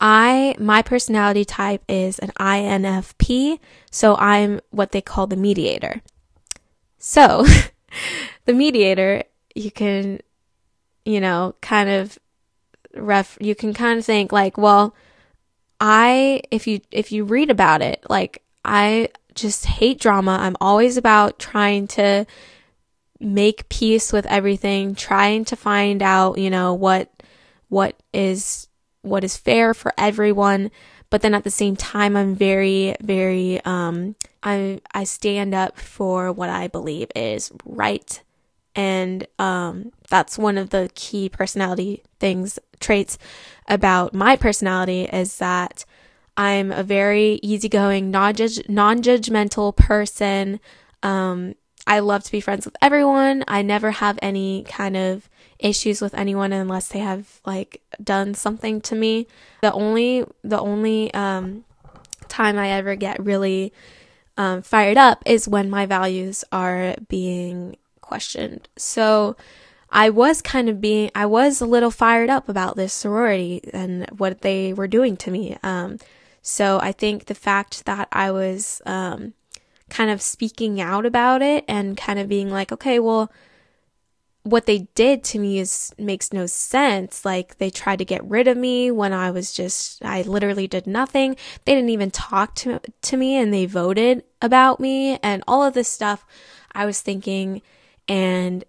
I my personality type is an INFP, so I'm what they call the mediator. So, the mediator, you can you know, kind of ref you can kind of think like, well, I if you if you read about it, like I just hate drama. I'm always about trying to make peace with everything, trying to find out, you know, what what is what is fair for everyone but then at the same time i'm very very um i i stand up for what i believe is right and um that's one of the key personality things traits about my personality is that i'm a very easygoing non-judge non-judgmental person um i love to be friends with everyone i never have any kind of issues with anyone unless they have like done something to me. The only the only um, time I ever get really um, fired up is when my values are being questioned. So I was kind of being I was a little fired up about this sorority and what they were doing to me. Um, so I think the fact that I was um, kind of speaking out about it and kind of being like, okay, well what they did to me is makes no sense. Like they tried to get rid of me when I was just I literally did nothing. They didn't even talk to to me and they voted about me and all of this stuff. I was thinking and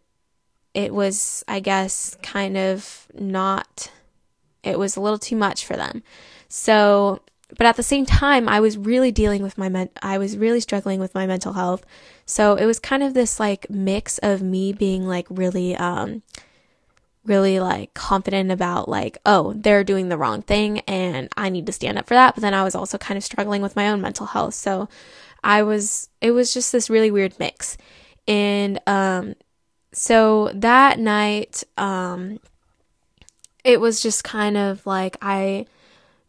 it was I guess kind of not it was a little too much for them. So but at the same time i was really dealing with my men- i was really struggling with my mental health. So it was kind of this like mix of me being like really um really like confident about like oh they're doing the wrong thing and i need to stand up for that. But then i was also kind of struggling with my own mental health. So i was it was just this really weird mix. And um so that night um it was just kind of like i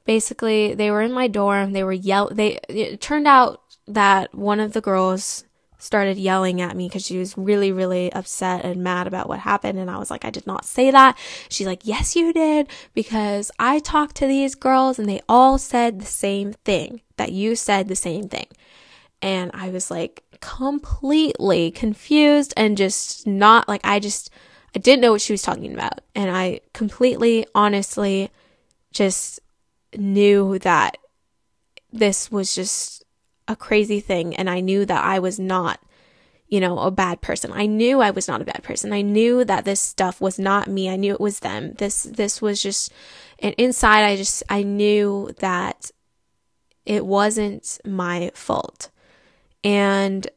basically they were in my dorm. They were yell they it turned out that one of the girls started yelling at me because she was really really upset and mad about what happened and i was like i did not say that. She's like yes you did because i talked to these girls and they all said the same thing that you said the same thing. And i was like completely confused and just not like i just i didn't know what she was talking about. And i completely honestly just knew that this was just a crazy thing and I knew that I was not you know a bad person. I knew I was not a bad person. I knew that this stuff was not me. I knew it was them. This this was just and inside I just I knew that it wasn't my fault. And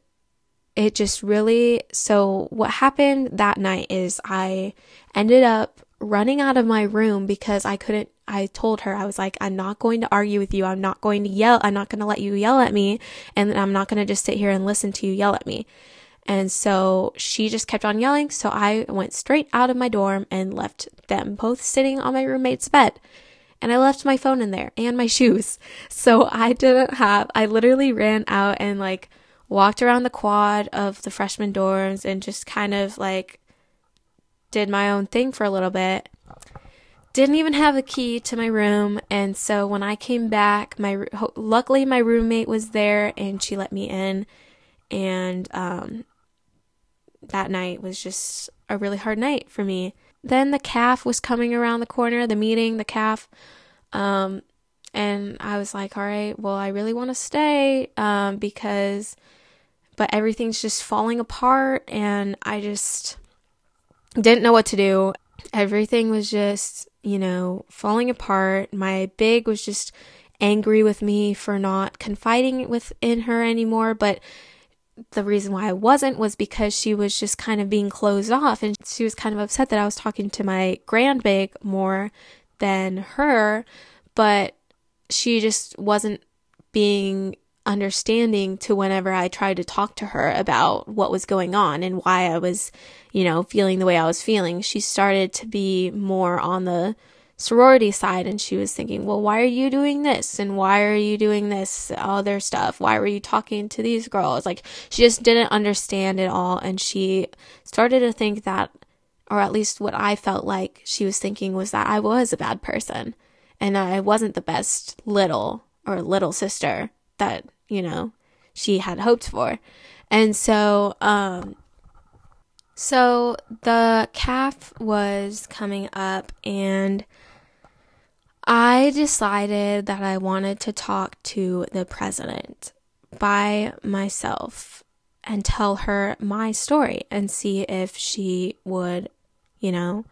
it just really so what happened that night is I ended up running out of my room because I couldn't I told her, I was like, I'm not going to argue with you. I'm not going to yell. I'm not going to let you yell at me. And I'm not going to just sit here and listen to you yell at me. And so she just kept on yelling. So I went straight out of my dorm and left them both sitting on my roommate's bed. And I left my phone in there and my shoes. So I didn't have, I literally ran out and like walked around the quad of the freshman dorms and just kind of like did my own thing for a little bit. Didn't even have a key to my room. And so when i came back my luckily my roommate was there and she let me in. And um, that night was just a really hard night for me. Then the calf was coming around the corner the meeting the calf um, and i was like all right well i really want to stay um, because but everything's just falling apart and i just didn't know what to do. Everything was just you know, falling apart. My big was just angry with me for not confiding within her anymore, but the reason why I wasn't was because she was just kind of being closed off. And she was kind of upset that I was talking to my grand big more than her, but she just wasn't being understanding to whenever I tried to talk to her about what was going on and why I was, you know, feeling the way I was feeling. She started to be more on the sorority side and she was thinking, well, why are you doing this? And why are you doing this other stuff? Why were you talking to these girls? Like, she just didn't understand it all. And she started to think that, or at least what I felt like she was thinking was that I was a bad person and I wasn't the best little or little sister that, you know, she had hoped for. And so, um, so the calf was coming up and I decided that I wanted to talk to the president by myself and tell her my story and see if she would, you know,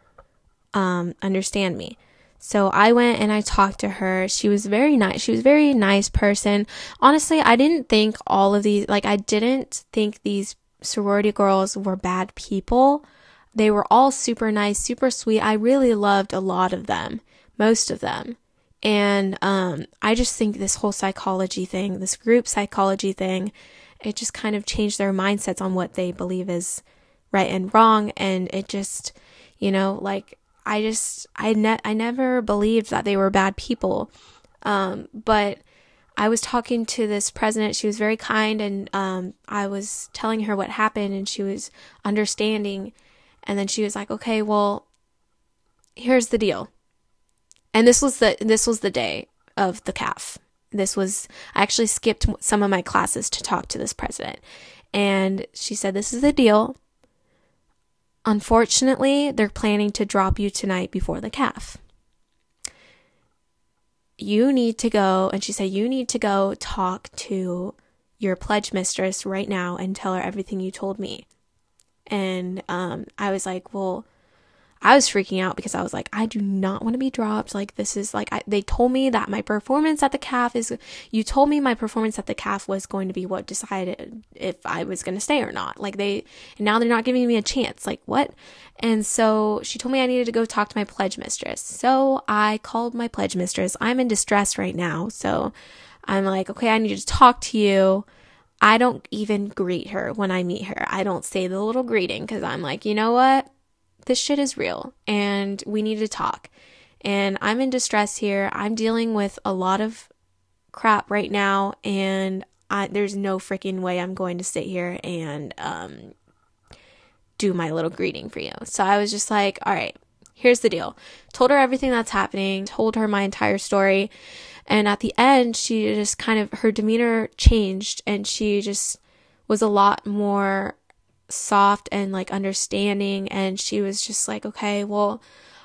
um, understand me. So I went and I talked to her. She was very nice. She was a very nice person. Honestly, I didn't think all of these, like, I didn't think these sorority girls were bad people. They were all super nice, super sweet. I really loved a lot of them most of them. And um, I just think this whole psychology thing, this group psychology thing, it just kind of changed their mindsets on what they believe is right and wrong. And it just, you know, like I just, I, ne- I never believed that they were bad people. Um, but I was talking to this president. She was very kind, and um, I was telling her what happened, and she was understanding. And then she was like, "Okay, well, here's the deal. And this was the this was the day of the calf. This was I actually skipped some of my classes to talk to this president. And she said this is the deal. Unfortunately, they're planning to drop you tonight before the calf. You need to go, and she said, You need to go talk to your pledge mistress right now and tell her everything you told me. And um, I was like, Well, I was freaking out because I was like, I do not want to be dropped. Like, this is like, I, they told me that my performance at the calf is, you told me my performance at the calf was going to be what decided if I was going to stay or not. Like, they, and now they're not giving me a chance. Like, what? And so she told me I needed to go talk to my pledge mistress. So I called my pledge mistress. I'm in distress right now. So I'm like, okay, I need to talk to you. I don't even greet her when I meet her. I don't say the little greeting because I'm like, you know what? This shit is real and we need to talk. And I'm in distress here. I'm dealing with a lot of crap right now and I, there's no freaking way I'm going to sit here and um, do my little greeting for you. So I was just like, all right, here's the deal. Told her everything that's happening, told her my entire story. And at the end, she just kind of, her demeanor changed and she just was a lot more soft and like understanding and she was just like okay well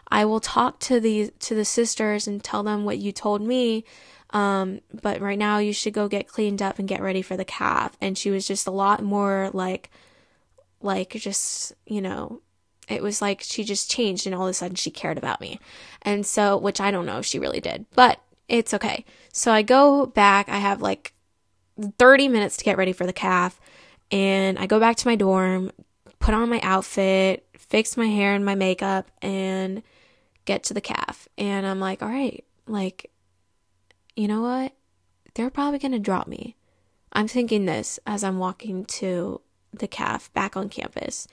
i will talk to the to the sisters and tell them what you told me um but right now you should go get cleaned up and get ready for the calf. And she was just a lot more like like just you know it was like she just changed and all of a sudden she cared about me. And so which i don't know if she really did but it's okay. So i go back i have like 30 minutes to get ready for the calf and I go back to my dorm, put on my outfit, fix my hair and my makeup, and get to the calf. And I'm like, all right, like, you know what? They're probably going to drop me. I'm thinking this as I'm walking to the calf back on campus.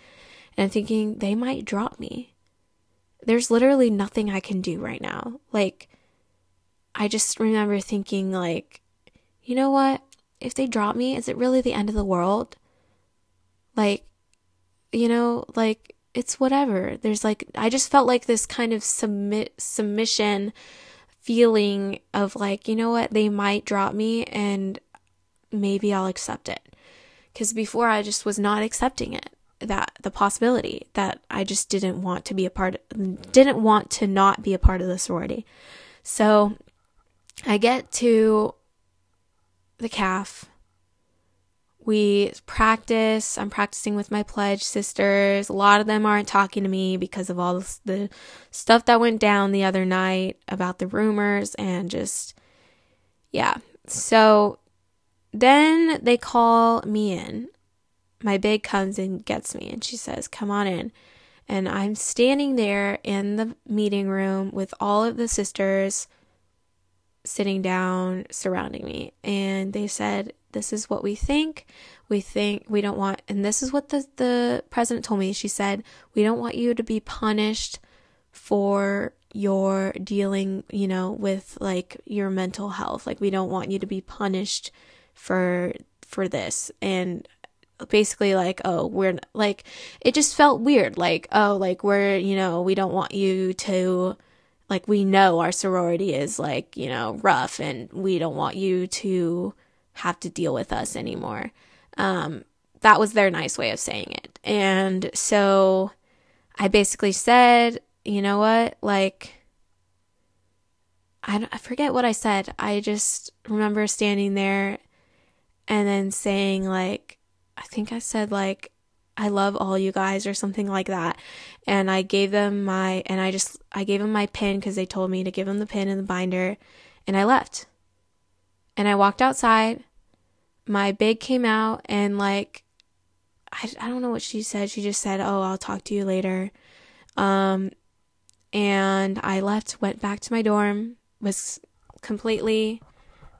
And I'm thinking they might drop me. There's literally nothing I can do right now. Like, I just remember thinking, like, you know what? If they drop me, is it really the end of the world? Like, you know, like it's whatever. There's like I just felt like this kind of submit submission feeling of like, you know what, they might drop me and maybe I'll accept it. Cuz before I just was not accepting it. That the possibility that I just didn't want to be a part of, didn't want to not be a part of the sorority. So I get to the calf we practice. I'm practicing with my pledge sisters. A lot of them aren't talking to me because of all the stuff that went down the other night about the rumors and just, yeah. So then they call me in. My big comes and gets me and she says, Come on in. And I'm standing there in the meeting room with all of the sisters sitting down surrounding me. And they said this is what we think. We think we don't want and this is what the the president told me. She said we don't want you to be punished for your dealing you know with like your mental health. Like we don't want you to be punished for for this. And basically like oh we're like it just felt weird. Like oh like we're you know we don't want you to like we know our sorority is like you know rough and we don't want you to have to deal with us anymore. Um that was their nice way of saying it. And so i basically said you know what? Like I, I forget what i said. I just remember standing there and then saying like i think i said like I love all you guys or something like that. And I gave them my and I just I gave them my pin cuz they told me to give them the pin and the binder and I left. And I walked outside. My big came out and like I, I don't know what she said. She just said, "Oh, I'll talk to you later." Um and I left, went back to my dorm, was completely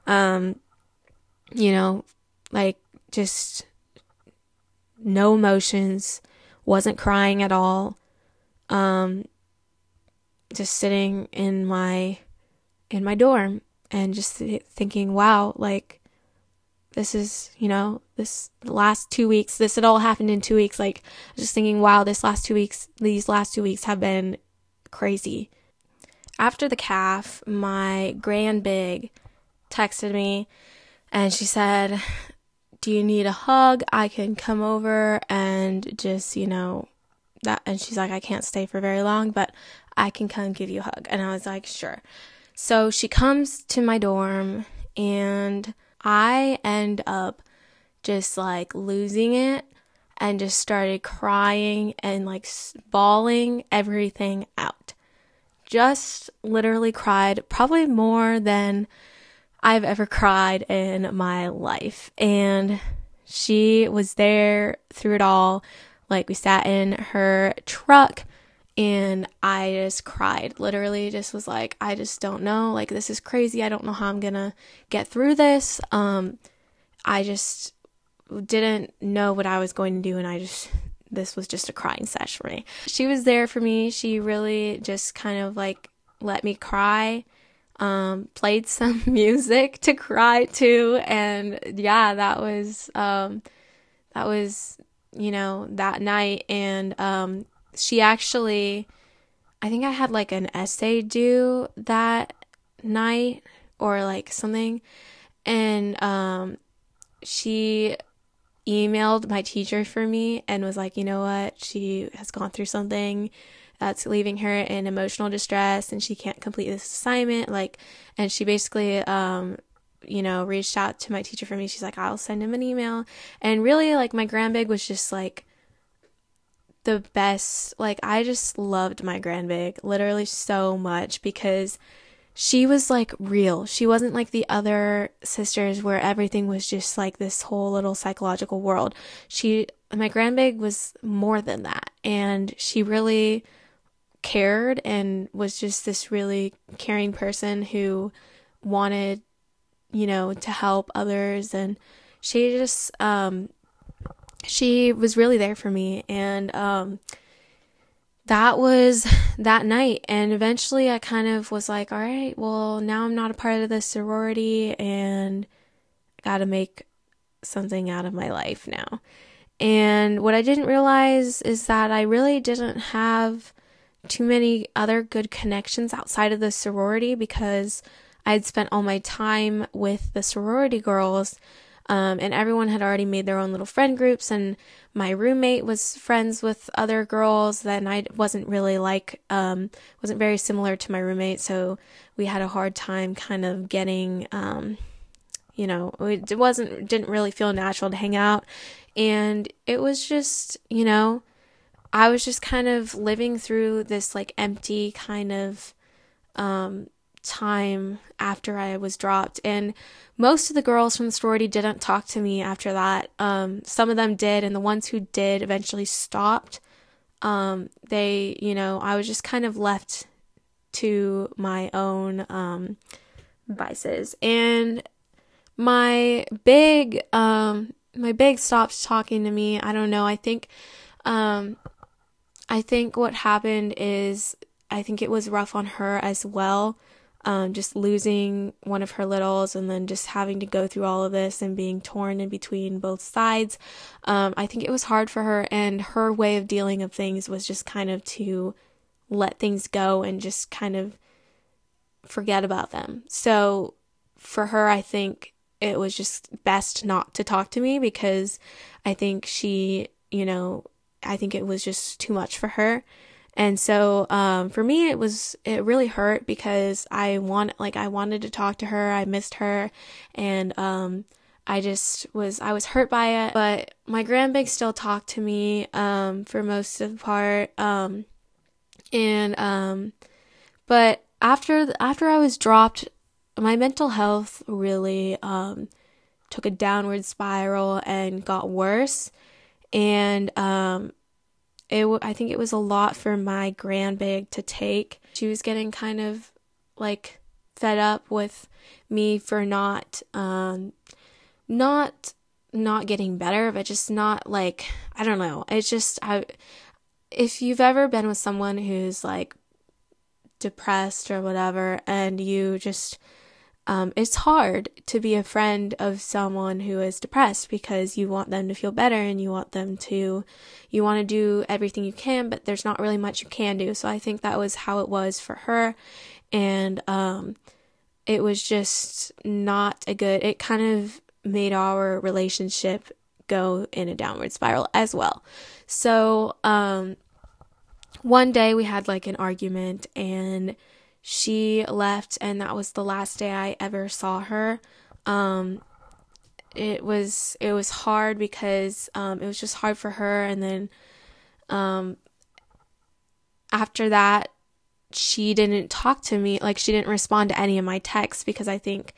um you know, like just no emotions, wasn't crying at all. Um, just sitting in my in my dorm and just thinking, wow, like this is, you know, this last two weeks, this had all happened in two weeks. Like, just thinking, wow, this last two weeks, these last two weeks have been crazy. After the calf, my grand big texted me and she said, do you need a hug? I can come over and just, you know, that. And she's like, I can't stay for very long, but I can come give you a hug. And I was like, sure. So she comes to my dorm and I end up just like losing it and just started crying and like bawling everything out. Just literally cried probably more than I've ever cried in my life. And she was there through it all. Like, we sat in her truck and I just cried. Literally, just was like, I just don't know. Like, this is crazy. I don't know how I'm gonna get through this. Um, I just didn't know what I was going to do, and I just this was just a crying sesh for me. She was there for me. She really just kind of like let me cry um, played some music to cry to, and yeah, that was um, that was you know that night, and um, she actually, I think I had like an essay due that night or like something, and um, she emailed my teacher for me and was like, you know what, she has gone through something that's leaving her in emotional distress and she can't complete this assignment like and she basically um you know reached out to my teacher for me she's like I'll send him an email and really like my grandbig was just like the best like I just loved my grandbig literally so much because she was like real. She wasn't like the other sisters where everything was just like this whole little psychological world. She my grandbig was more than that and she really cared and was just this really caring person who wanted, you know, to help others. And she just, um, she was really there for me. And, um, that was that night. And eventually I kind of was like, all right, well, now I'm not a part of the sorority and got to make something out of my life now. And what I didn't realize is that I really didn't have too many other good connections outside of the sorority because I had spent all my time with the sorority girls. Um, and everyone had already made their own little friend groups, and my roommate was friends with other girls. Then I wasn't really like, um, wasn't very similar to my roommate, so we had a hard time kind of getting, um, you know, it wasn't, didn't really feel natural to hang out. And it was just, you know, I was just kind of living through this like empty kind of um, time after I was dropped. And most of the girls from the sorority didn't talk to me after that. Um, some of them did, and the ones who did eventually stopped. Um, they, you know, I was just kind of left to my own um, vices. And my big, um, my big stopped talking to me. I don't know. I think, um, I think what happened is I think it was rough on her as well. Um, just losing one of her littles and then just having to go through all of this and being torn in between both sides. Um, I think it was hard for her, and her way of dealing of things was just kind of to let things go and just kind of forget about them. So for her, I think it was just best not to talk to me because I think she, you know, I think it was just too much for her. And so um, for me, it was it really hurt because I want like I wanted to talk to her. I missed her, and um, I just was I was hurt by it. But my grandbig still talked to me um, for most of the part, um, and um, but after after I was dropped, my mental health really um, took a downward spiral and got worse, and um, it w- I think it was a lot for my grandbig to take. She was getting kind of like fed up with me for not um not not getting better, but just not like I don't know. It's just I if you've ever been with someone who's like depressed or whatever and you just um, it's hard to be a friend of someone who is depressed because you want them to feel better and you want them to, you want to do everything you can, but there's not really much you can do. So I think that was how it was for her. And, um, it was just not a good, it kind of made our relationship go in a downward spiral as well. So, um, one day we had like an argument and she left and that was the last day I ever saw her. Um, it was it was hard because um, it was just hard for her and then um, after that she didn't talk to me like she didn't respond to any of my texts because I think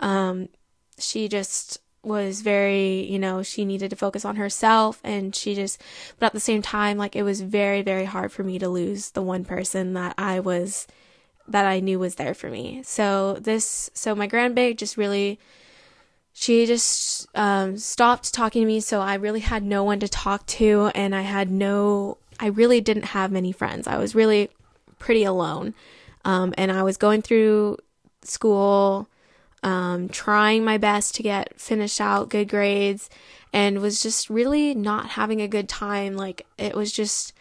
um, she just was very, you know, she needed to focus on herself and she just, but at the same time, like it was very, very hard for me to lose the one person that I was that I knew was there for me. So this, so my grandbig just really, she just um, stopped talking to me. So I really had no one to talk to, and I had no, I really didn't have many friends. I was really pretty alone, um, and I was going through school, um, trying my best to get finished out good grades, and was just really not having a good time. Like it was just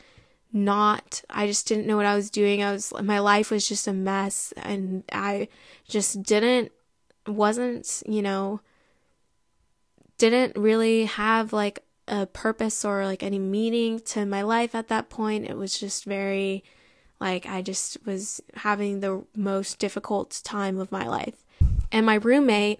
not I just didn't know what I was doing. I was my life was just a mess and I just didn't wasn't, you know, didn't really have like a purpose or like any meaning to my life at that point. It was just very like I just was having the most difficult time of my life. And my roommate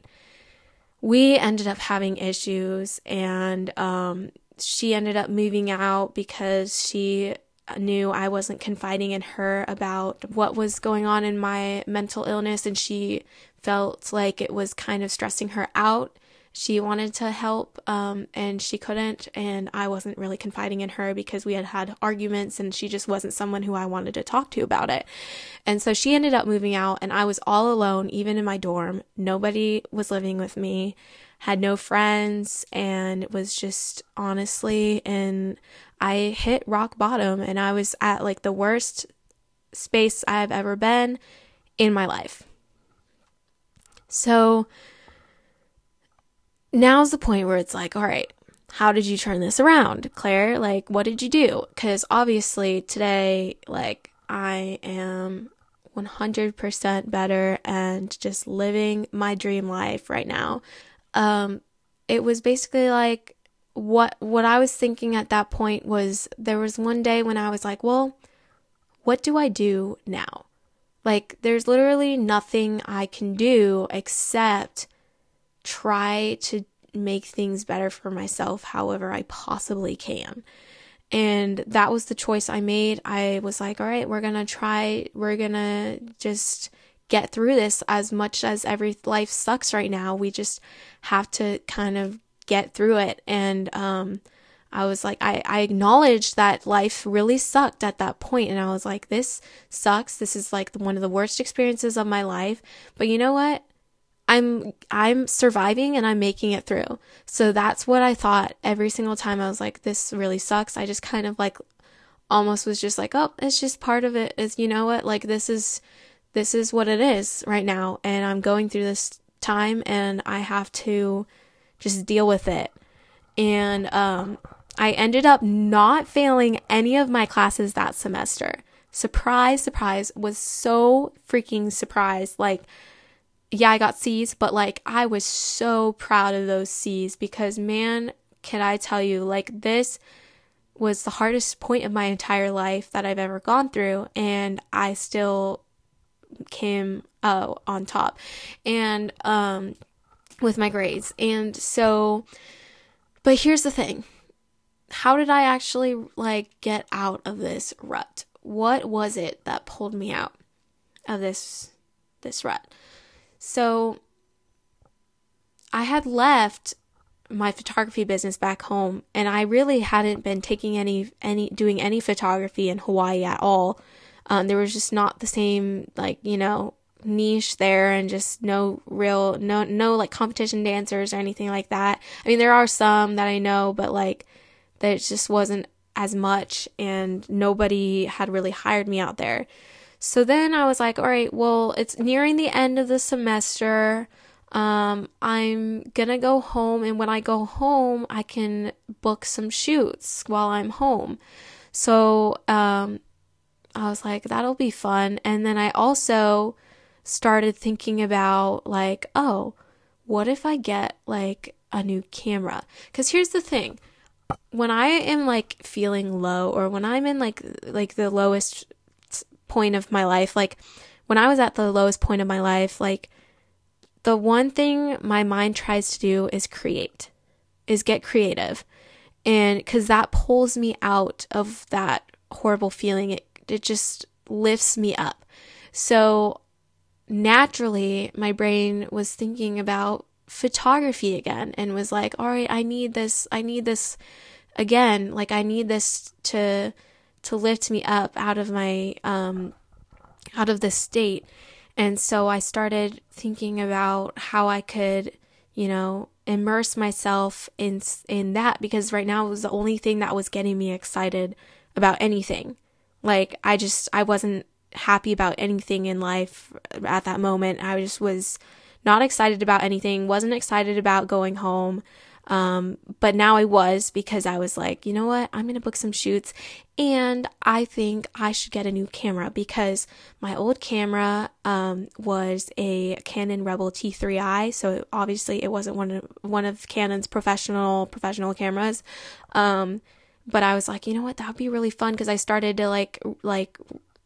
we ended up having issues and um she ended up moving out because she knew I wasn't confiding in her about what was going on in my mental illness, and she felt like it was kind of stressing her out. She wanted to help, um, and she couldn't, and I wasn't really confiding in her because we had had arguments, and she just wasn't someone who I wanted to talk to about it. And so she ended up moving out, and I was all alone, even in my dorm. Nobody was living with me had no friends and was just honestly and I hit rock bottom and I was at like the worst space I've ever been in my life. So now's the point where it's like, all right, how did you turn this around, Claire? Like, what did you do? Because obviously today, like, I am 100% better and just living my dream life right now. Um, it was basically like what what I was thinking at that point was there was one day when I was like, well, what do I do now? Like there's literally nothing I can do except try to make things better for myself however I possibly can. And that was the choice I made. I was like, all right, we're going to try, we're going to just get through this as much as every life sucks right now. We just have to kind of get through it. And um, I was like, I, I acknowledged that life really sucked at that point, and I was like, this sucks. This is like one of the worst experiences of my life. But you know what? I'm I'm surviving and I'm making it through. So that's what I thought every single time I was like this really sucks. I just kind of like almost was just like, "Oh, it's just part of it. Is you know what? Like this is this is what it is right now and I'm going through this time and I have to just deal with it." And um I ended up not failing any of my classes that semester. Surprise, surprise, was so freaking surprised. Like yeah, I got C's, but like I was so proud of those C's because man, can I tell you, like this was the hardest point of my entire life that I've ever gone through, and I still came uh, on top, and um, with my grades, and so, but here's the thing, how did I actually like get out of this rut? What was it that pulled me out of this this rut? So I had left my photography business back home and I really hadn't been taking any any doing any photography in Hawaii at all. Um, there was just not the same like, you know, niche there and just no real no no like competition dancers or anything like that. I mean there are some that I know but like that it just wasn't as much and nobody had really hired me out there. So then I was like, all right, well, it's nearing the end of the semester. Um, I'm gonna go home, and when I go home, I can book some shoots while I'm home. So um, I was like, that'll be fun. And then I also started thinking about, like, oh, what if I get like a new camera? Because here's the thing when I am like feeling low or when I'm in like like the lowest point of my life, like when I was at the lowest point of my life, like the one thing my mind tries to do is create, is get creative. And because that pulls me out of that horrible feeling, it, it just lifts me up. So naturally, my brain was thinking about photography again and was like, all right, I need this, I need this again. Like, I need this to to lift me up out of my um, out of this state. And so I started thinking about how I could, you know, immerse myself in in that because right now it was the only thing that was getting me excited about anything. Like I just I wasn't happy about anything in life at that moment. I just was not excited about anything, wasn't excited about going home. Um, but now I was because I was like, you know what? I'm going to book some shoots and I think I should get a new camera because my old camera um, was a Canon Rebel T3i, so obviously it wasn't one of one of Canon's professional professional cameras. Um, but I was like, you know what? That would be really fun because I started to like like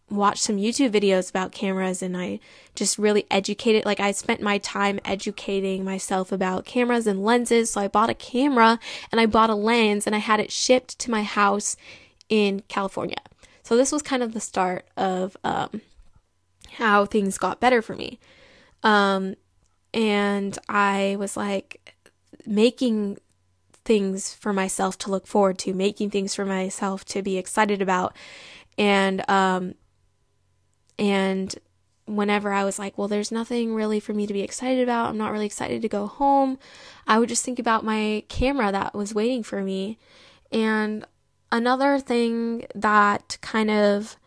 watch some YouTube videos about cameras and I just really educated like I spent my time educating myself about cameras and lenses. So I bought a camera and I bought a lens and I had it shipped to my house in California. So this was kind of the start of um, how things got better for me. Um, and I was like making things for myself to look forward to, making things for myself to be excited about. And um, and whenever I was like, well, there's nothing really for me to be excited about, I'm not really excited to go home, I would just think about my camera that was waiting for me. And another thing that kind of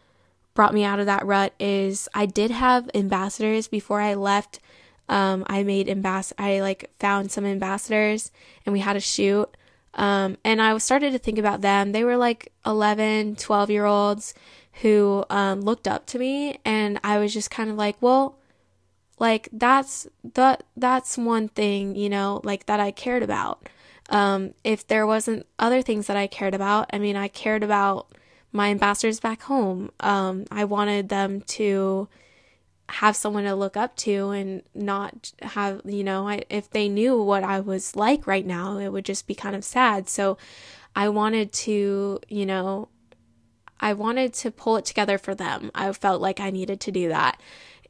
brought me out of that rut is I did have ambassadors before I left. Um, I made ambas- I like found some ambassadors and we had a shoot. Um, and I started to think about them. They were like 11, 12 year olds who um, looked up to me and I was just kind of like, well, like that's that that's one thing, you know, like that I cared about. Um, if there wasn't other things that I cared about, I mean, I cared about my ambassadors back home. Um, I wanted them to have someone to look up to and not have, you know, I, if they knew what I was like right now, it would just be kind of sad. So I wanted to, you know, I wanted to pull it together for them. I felt like I needed to do that.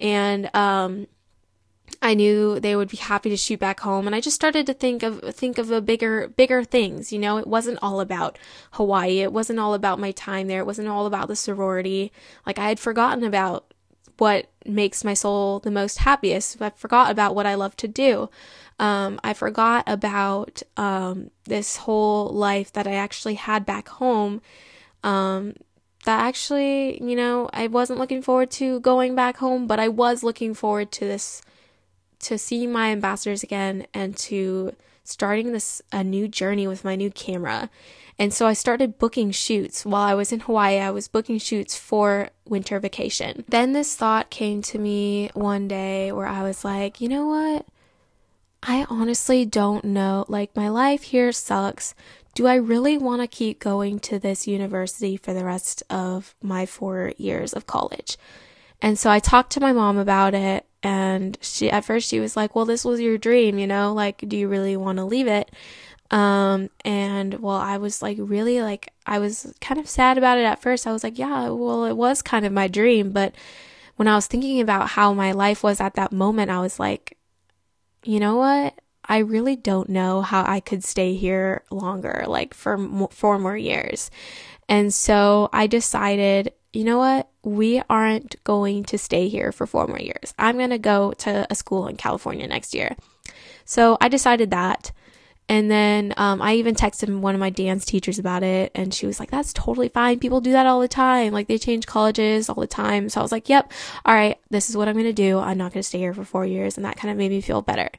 And um, I knew they would be happy to shoot back home and I just started to think of think of a bigger bigger things, you know, it wasn't all about Hawaii. It wasn't all about my time there. It wasn't all about the sorority. Like I had forgotten about what makes my soul the most happiest. I forgot about what I love to do. Um, I forgot about um, this whole life that I actually had back home. Um, that actually, you know, I wasn't looking forward to going back home, but I was looking forward to this, to seeing my ambassadors again and to starting this a new journey with my new camera. And so I started booking shoots while I was in Hawaii. I was booking shoots for winter vacation. Then this thought came to me one day where I was like, you know what? I honestly don't know. Like, my life here sucks. Do I really want to keep going to this university for the rest of my four years of college? And so I talked to my mom about it. And she, at first, she was like, Well, this was your dream, you know? Like, do you really want to leave it? Um, and well, I was like, really, like, I was kind of sad about it at first. I was like, Yeah, well, it was kind of my dream. But when I was thinking about how my life was at that moment, I was like, you know what? I really don't know how I could stay here longer, like for four more years. And so I decided, you know what? We aren't going to stay here for four more years. I'm going to go to a school in California next year. So I decided that. And then um, I even texted one of my dance teachers about it, and she was like, That's totally fine. People do that all the time. Like, they change colleges all the time. So I was like, Yep, all right, this is what I'm going to do. I'm not going to stay here for four years. And that kind of made me feel better.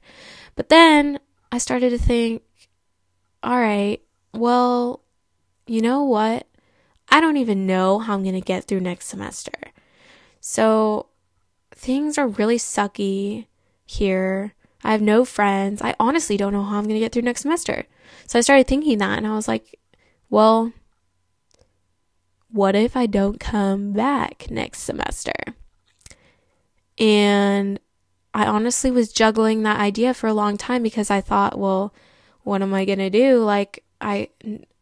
But then I started to think, All right, well, you know what? I don't even know how I'm going to get through next semester. So things are really sucky here. I have no friends. I honestly don't know how I'm going to get through next semester. So I started thinking that and I was like, well, what if I don't come back next semester? And I honestly was juggling that idea for a long time because I thought, well, what am I going to do? Like, I,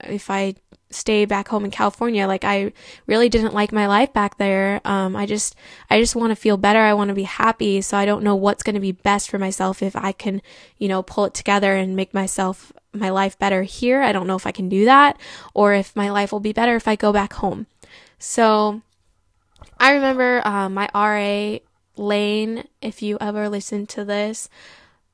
if I stay back home in California. Like I really didn't like my life back there. Um, I just, I just want to feel better. I want to be happy. So I don't know what's going to be best for myself if I can, you know, pull it together and make myself, my life better here. I don't know if I can do that or if my life will be better if I go back home. So I remember, um, my RA Lane, if you ever listen to this,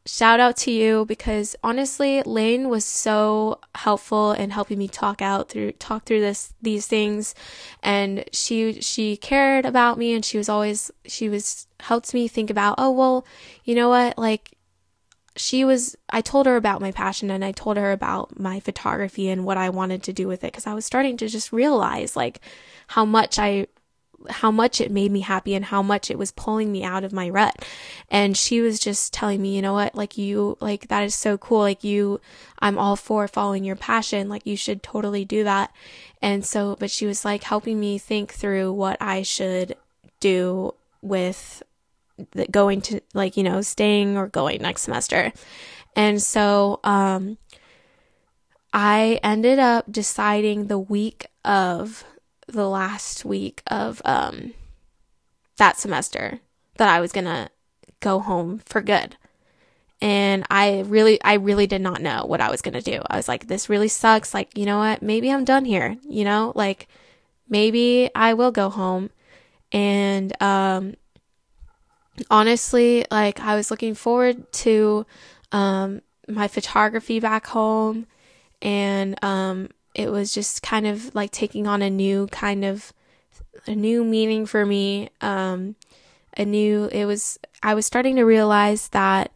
shout out to you because honestly lane was so helpful in helping me talk out through talk through this these things. And she she cared about me and she was always she was helped me think about oh well you know what? Like she was I told her about my passion and I told her about my photography and what I wanted to do with it because I was starting to just realize like how much I how much it made me happy and how much it was pulling me out of my rut. And she was just telling me, you know what, like you, like that is so cool. Like you, I'm all for following your passion. Like you should totally do that. And so, but she was like helping me think through what I should do with the going to like, you know, staying or going next semester. And so, um, I ended up deciding the week of the last week of um, that semester that I was gonna go home for good. And I really, I really did not know what I was gonna do. I was like, this really sucks. Like, you know what? Maybe I'm done here. You know, like maybe I will go home. And um, honestly, like I was looking forward to um, my photography back home, and um, it was just kind of like taking on a new kind of a new meaning for me um a new it was i was starting to realize that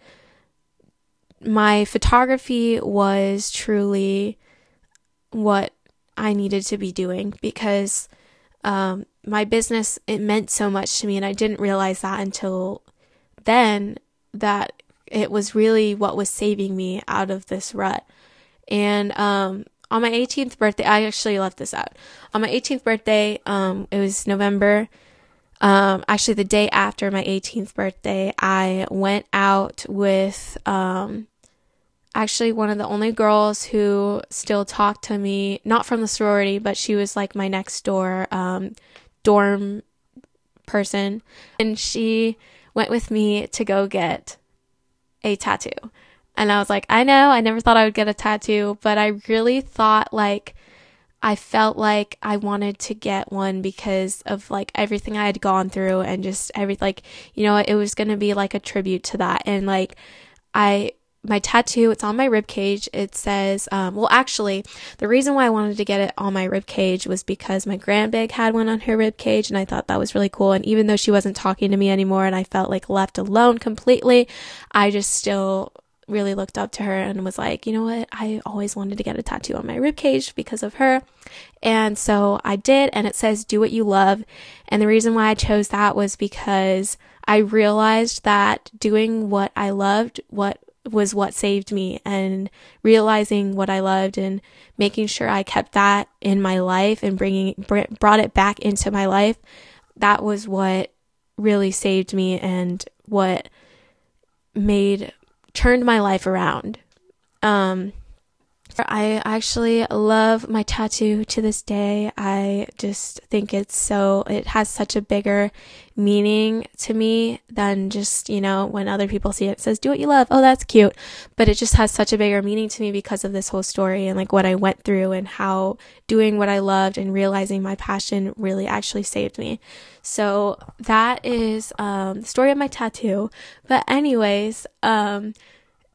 my photography was truly what i needed to be doing because um my business it meant so much to me and i didn't realize that until then that it was really what was saving me out of this rut. And um on my 18th birthday, I actually left this out. On my 18th birthday, um, it was November. Um, actually, the day after my 18th birthday, I went out with, um, actually one of the only girls who still talked to me, not from the sorority, but she was like my next door, um, dorm person. And she went with me to go get a tattoo. And I was like, I know, I never thought I would get a tattoo, but I really thought like I felt like I wanted to get one because of like everything I had gone through and just every like you know it was going to be like a tribute to that. And like I my tattoo it's on my rib cage. It says um, well actually the reason why i wanted to get it on my rib cage was because my grandbig had one on her rib cage and i thought that was really cool. And even though she wasn't talking to me anymore and i felt like left alone completely i just still really looked up to her and was like, you know what? I always wanted to get a tattoo on my rib cage because of her. And so I did, and it says, do what you love. And the reason why I chose that was because I realized that doing what I loved, what was what saved me and realizing what I loved and making sure I kept that in my life and bringing brought it back into my life that was what really saved me and what made turned my life around. Um, I actually love my tattoo to this day. I just think it's so, it has such a bigger meaning to me than just, you know, when other people see it, it says, do what you love. Oh, that's cute. But it just has such a bigger meaning to me because of this whole story and like what I went through and how doing what I loved and realizing my passion really actually saved me. So that is, um, the story of my tattoo. But anyways, um,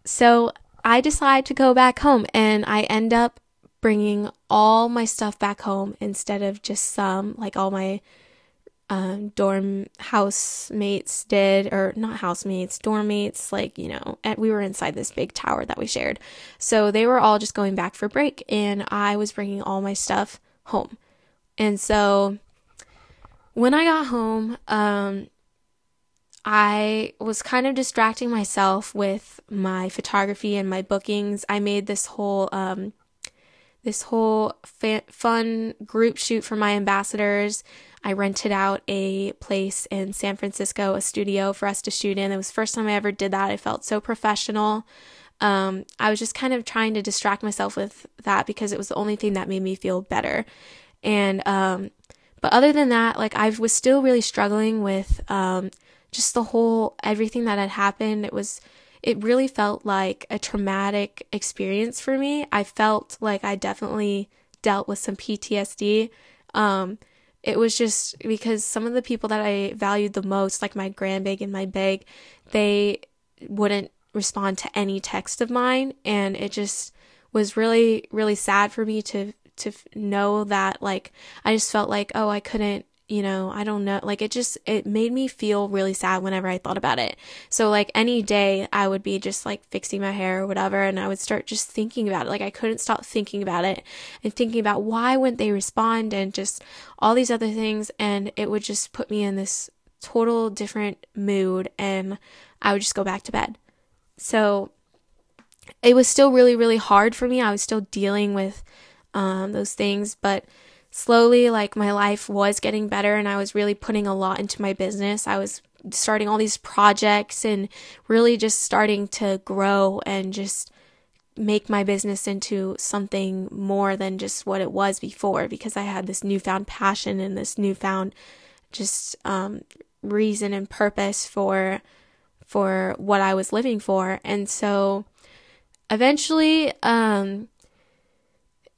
so I decide to go back home and I end up bringing all my stuff back home instead of just some, like all my um, dorm housemates did, or not housemates, dorm mates, like, you know, we were inside this big tower that we shared. So they were all just going back for break, and I was bringing all my stuff home. And so when I got home, um, I was kind of distracting myself with my photography and my bookings. I made this whole um, this whole fa- fun group shoot for my ambassadors. I rented out a place in San Francisco, a studio for us to shoot in. It was the first time I ever did that. I felt so professional. Um, I was just kind of trying to distract myself with that because it was the only thing that made me feel better. And um, but other than that, like I was still really struggling with um, just the whole everything that had happened it was it really felt like a traumatic experience for me. I felt like i definitely dealt with some ptsd um, it was just because some of the people that i valued the most like my grandbig and my big they wouldn't respond to any text of mine. And it just was really really sad for me to to know that like i just felt like oh i couldn't you know, I don't know. Like it just, it made me feel really sad whenever I thought about it. So like any day I would be just like fixing my hair or whatever and I would start just thinking about it. Like I couldn't stop thinking about it and thinking about why wouldn't they respond and just all these other things. And it would just put me in this total different mood and I would just go back to bed. So it was still really, really hard for me. I was still dealing with um, those things, but slowly like my life was getting better and I was really putting a lot into my business. I was starting all these projects and really just starting to grow and just make my business into something more than just what it was before because I had this newfound passion and this newfound just um, reason and purpose for for what I was living for. And so eventually um,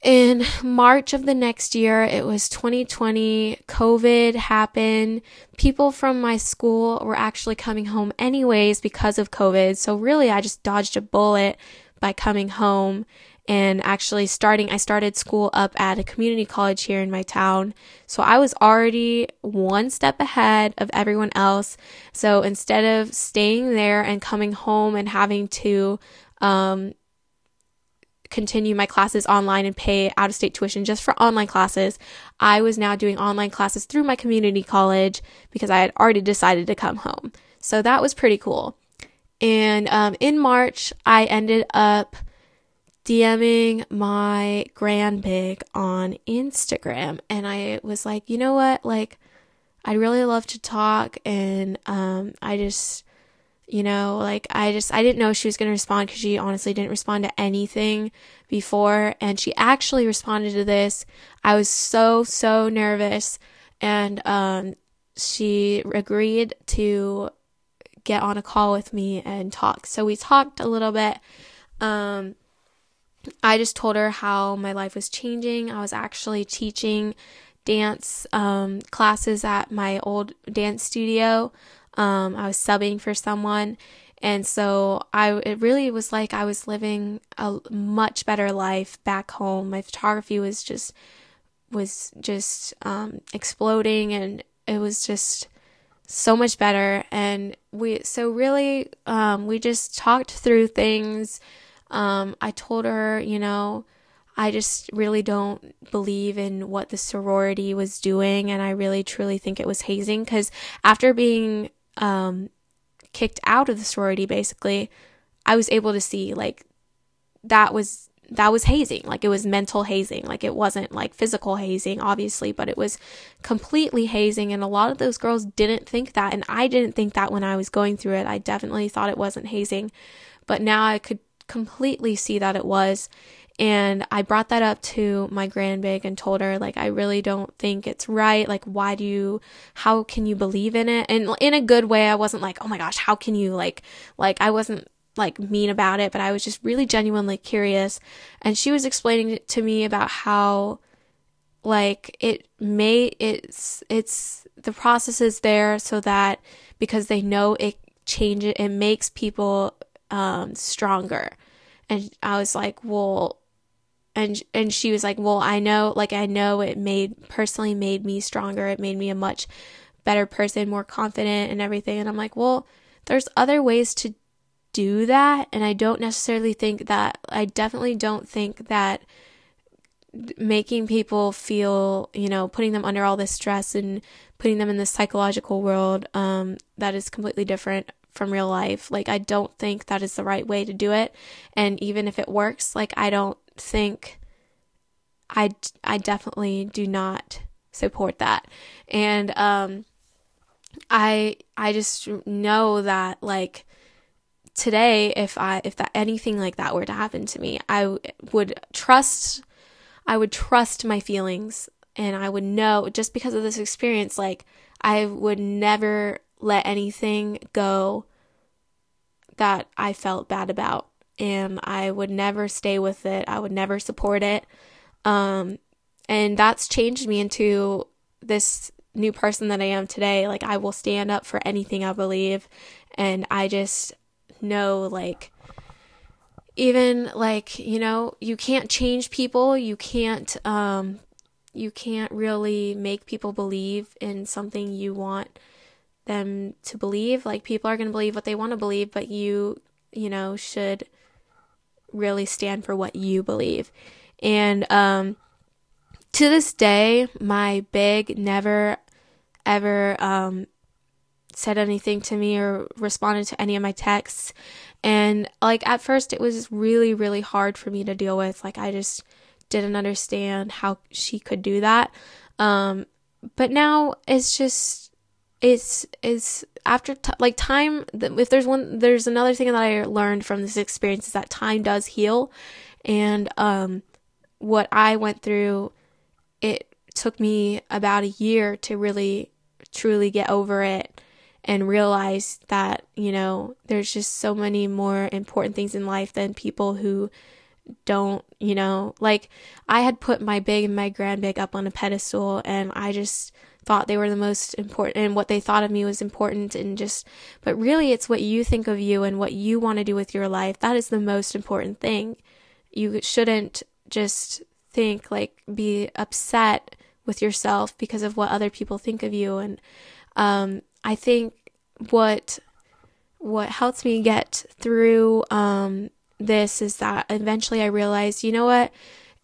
in March of the next year, it was 2020, COVID happened. People from my school were actually coming home anyways because of COVID. So really, I just dodged a bullet by coming home and actually starting. I started school up at a community college here in my town. So I was already one step ahead of everyone else. So instead of staying there and coming home and having to, um, continue my classes online and pay out of state tuition just for online classes, I was now doing online classes through my community college because I had already decided to come home. So that was pretty cool. And um, in March, I ended up DMing my grand big on Instagram. And I was like, you know what? Like, I'd really love to talk. And um, I just you know, like I just I didn't know she was going to respond because she honestly didn't respond to anything before and she actually responded to this. I was so so nervous and um she agreed to get on a call with me and talk. So we talked a little bit um I just told her how my life was changing. I was actually teaching dance um, classes at my old dance studio. Um, I was subbing for someone. And so I it really was like I was living a much better life back home. My photography was just was just um, exploding and it was just so much better and we so really um, we just talked through things um, i told her you know i just really don't believe in what the sorority was doing and i really truly think it was hazing because after being um, kicked out of the sorority basically i was able to see like that was that was hazing. Like it was mental hazing. Like it wasn't like physical hazing, obviously, but it was completely hazing. And a lot of those girls didn't think that. And I didn't think that when I was going through it. I definitely thought it wasn't hazing. But now I could completely see that it was. And I brought that up to my grand big and told her, like, I really don't think it's right. Like, why do you, how can you believe in it? And in a good way, I wasn't like, oh my gosh, how can you, like, like, I wasn't like mean about it, but I was just really genuinely curious. And she was explaining to me about how like it may it's it's the process is there so that because they know it changes it makes people um stronger. And I was like, "Well, and and she was like, "Well, I know like I know it made personally made me stronger. It made me a much better person, more confident and everything." And I'm like, "Well, there's other ways to do that. And I don't necessarily think that, I definitely don't think that making people feel, you know, putting them under all this stress and putting them in this psychological world um, that is completely different from real life. Like, I don't think that is the right way to do it. And even if it works, like, I don't think, I, I definitely do not support that. And, um, I, I just know that, like, today if i if that anything like that were to happen to me I would trust i would trust my feelings and i would know just because of this experience like i would never let anything go that i felt bad about and i would never stay with it. I would never support it. Um and that's changed me into this new person that i am today. Like i will stand up for anything i believe and i just know like even like you know you can't change people. You can't um you can't really make people believe in something you want them to believe. Like people are going to believe what they want to believe but you you know should really stand for what you believe and um to this day my big never ever um said anything to me or responded to any of my texts. And like at first, it was really, really hard for me to deal with. Like, I just didn't understand how she could do that. Um, but now it's just, it's, it's after, t- like, time, if there's one, there's another thing that I learned from this experience is that time does heal. And, um, what I went through, it took me about a year to really truly get over it and realize that, you know, there's just so many more important things in life than people who don't, you know, like I had put my big and my grand big up on a pedestal and I just thought they were the most important and what they thought of me was important and just but really it's what you think of you and what you want to do with your life. That is the most important thing. You shouldn't just think like be upset with yourself because of what other people think of you and um I think what what helps me get through um, this is that eventually I realized, you know what,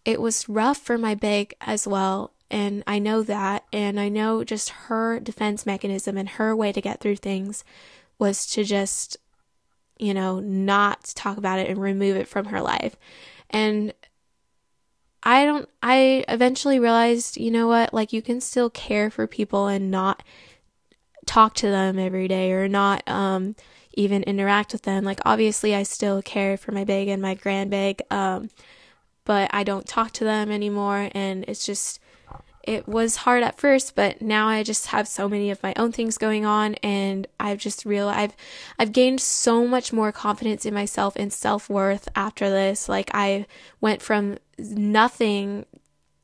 it was rough for my big as well. And I know that. And I know just her defense mechanism and her way to get through things was to just, you know, not talk about it and remove it from her life. And I don't, I eventually realized, you know what, like you can still care for people and not talk to them every day or not um, even interact with them. Like, obviously, I still care for my big and my grand big, um, but I don't talk to them anymore. And it's just, it was hard at first, but now I just have so many of my own things going on and I've just realized I've I've gained so much more confidence in myself and self-worth after this. Like I went from nothing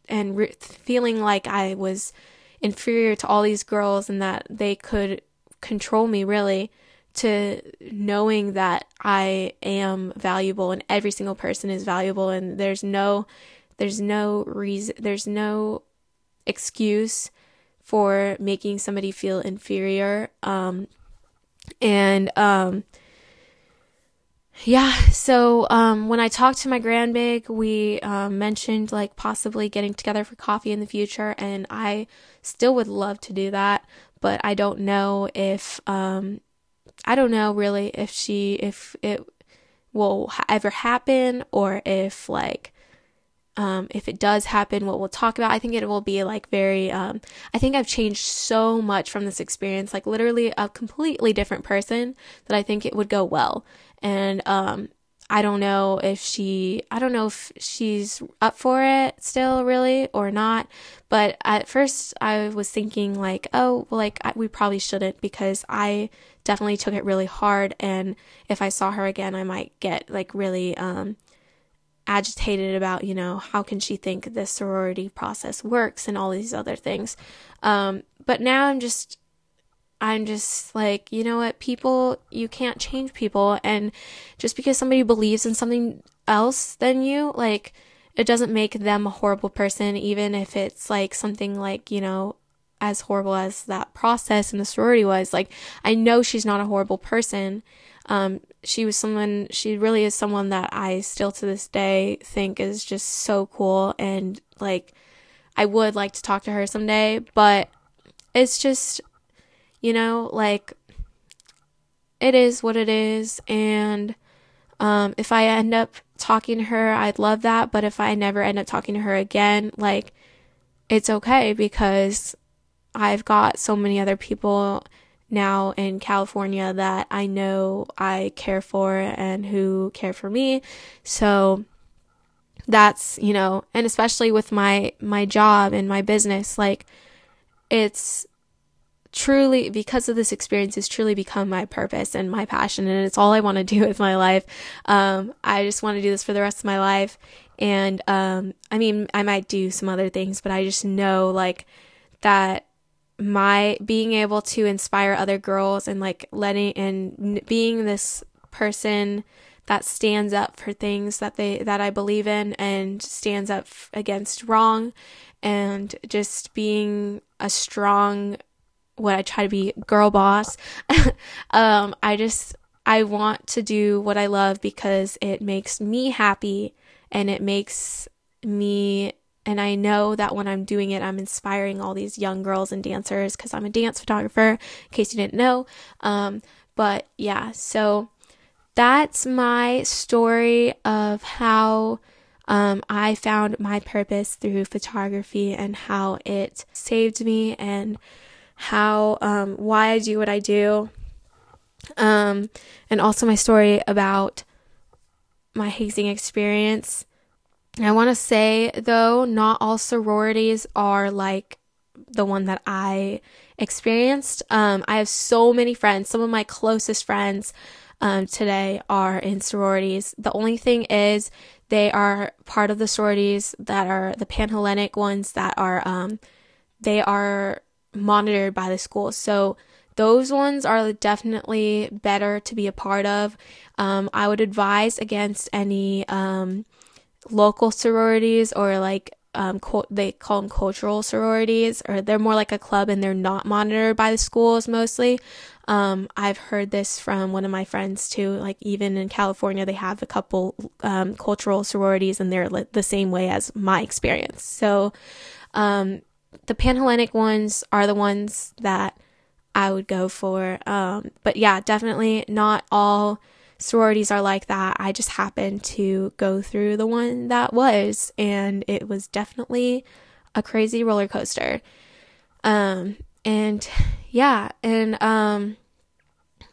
and re- feeling like I was inferior to all these girls and that they could control me really to knowing that I am valuable and every single person is valuable and there's no there's no reason there's no excuse for making somebody feel inferior. Um, and um, yeah, so um, when I talked to my grand big, we um, mentioned like possibly getting together for coffee in the future, and I still would love to do that, but I don't know if um, I don't know really if she if it will ever happen or if like um, if it does happen, what we'll talk about. I think it will be like very, um, I think I've changed so much from this experience, like literally a completely different person that I think it would go well. And, um, I don't know if she, I don't know if she's up for it still really or not. But at first I was thinking like, oh, well, like I, we probably shouldn't because I definitely took it really hard. And if I saw her again, I might get like really, um, agitated about, you know, how can she think this sorority process works and all these other things. Um, but now I'm just, I'm just like, you know what, people, you can't change people. And just because somebody believes in something else than you, like, it doesn't make them a horrible person, even if it's like something like, you know, as horrible as that process in the sorority was. Like, I know she's not a horrible person. Um, she was someone, she really is someone that I still to this day think is just so cool. And like, I would like to talk to her someday, but it's just, you know, like, it is what it is. And um, if I end up talking to her, I'd love that. But if I never end up talking to her again, like, it's okay because I've got so many other people now in California that I know I care for and who care for me. So that's, you know, and especially with my my job and my business, like it's truly because of this experience has truly become my purpose and my passion and it's all I want to do with my life. Um, I just want to do this for the rest of my life. And um, I mean, I might do some other things, but I just know like that my being able to inspire other girls and like letting and being this person that stands up for things that they that I believe in and stands up against wrong and just being a strong what I try to be girl boss um I just I want to do what I love because it makes me happy and it makes me and I know that when I'm doing it, I'm inspiring all these young girls and dancers because I'm a dance photographer, in case you didn't know. Um, but yeah, so that's my story of how um, I found my purpose through photography and how it saved me and how um, why I do what I do. Um, and also my story about my hazing experience I want to say though, not all sororities are like the one that I experienced. Um, I have so many friends. Some of my closest friends um, today are in sororities. The only thing is, they are part of the sororities that are the Panhellenic ones that are um, they are monitored by the school. So those ones are definitely better to be a part of. Um, I would advise against any um, local sororities or like um, co- they call them cultural sororities, or they're more like a club and they're not monitored by the schools mostly. Um, I've heard this from one of my friends too. Like even in California, they have a couple um, cultural sororities, and they're li- the same way as my experience. So um, the Panhellenic ones are the ones that I would go for. Um, but yeah, definitely not all sororities are like that. I just happened to go through the one that was, and it was definitely a crazy roller coaster. Um, and yeah, and um,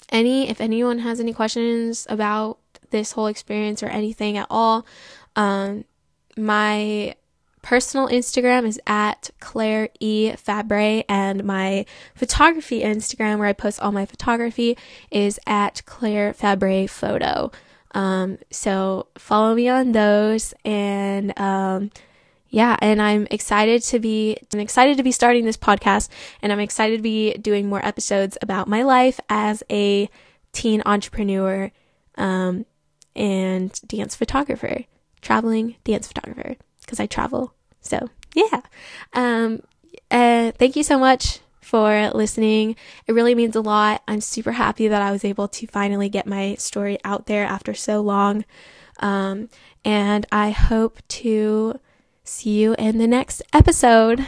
any if anyone has any questions about this whole experience or anything at all, um, my personal Instagram is at Claire E. Fabre, and my photography Instagram, where I post all my photography, is at Claire Fabre Photo. Um, so follow me on those, and um, yeah, and I'm excited to be I'm excited to be starting this podcast, and I'm excited to be doing more episodes about my life as a teen entrepreneur um, and dance photographer, traveling dance photographer because I travel. So, yeah. Um, uh, thank you so much for listening. It really means a lot. I'm super happy that I was able to finally get my story out there after so long. Um, and I hope to see you in the next episode.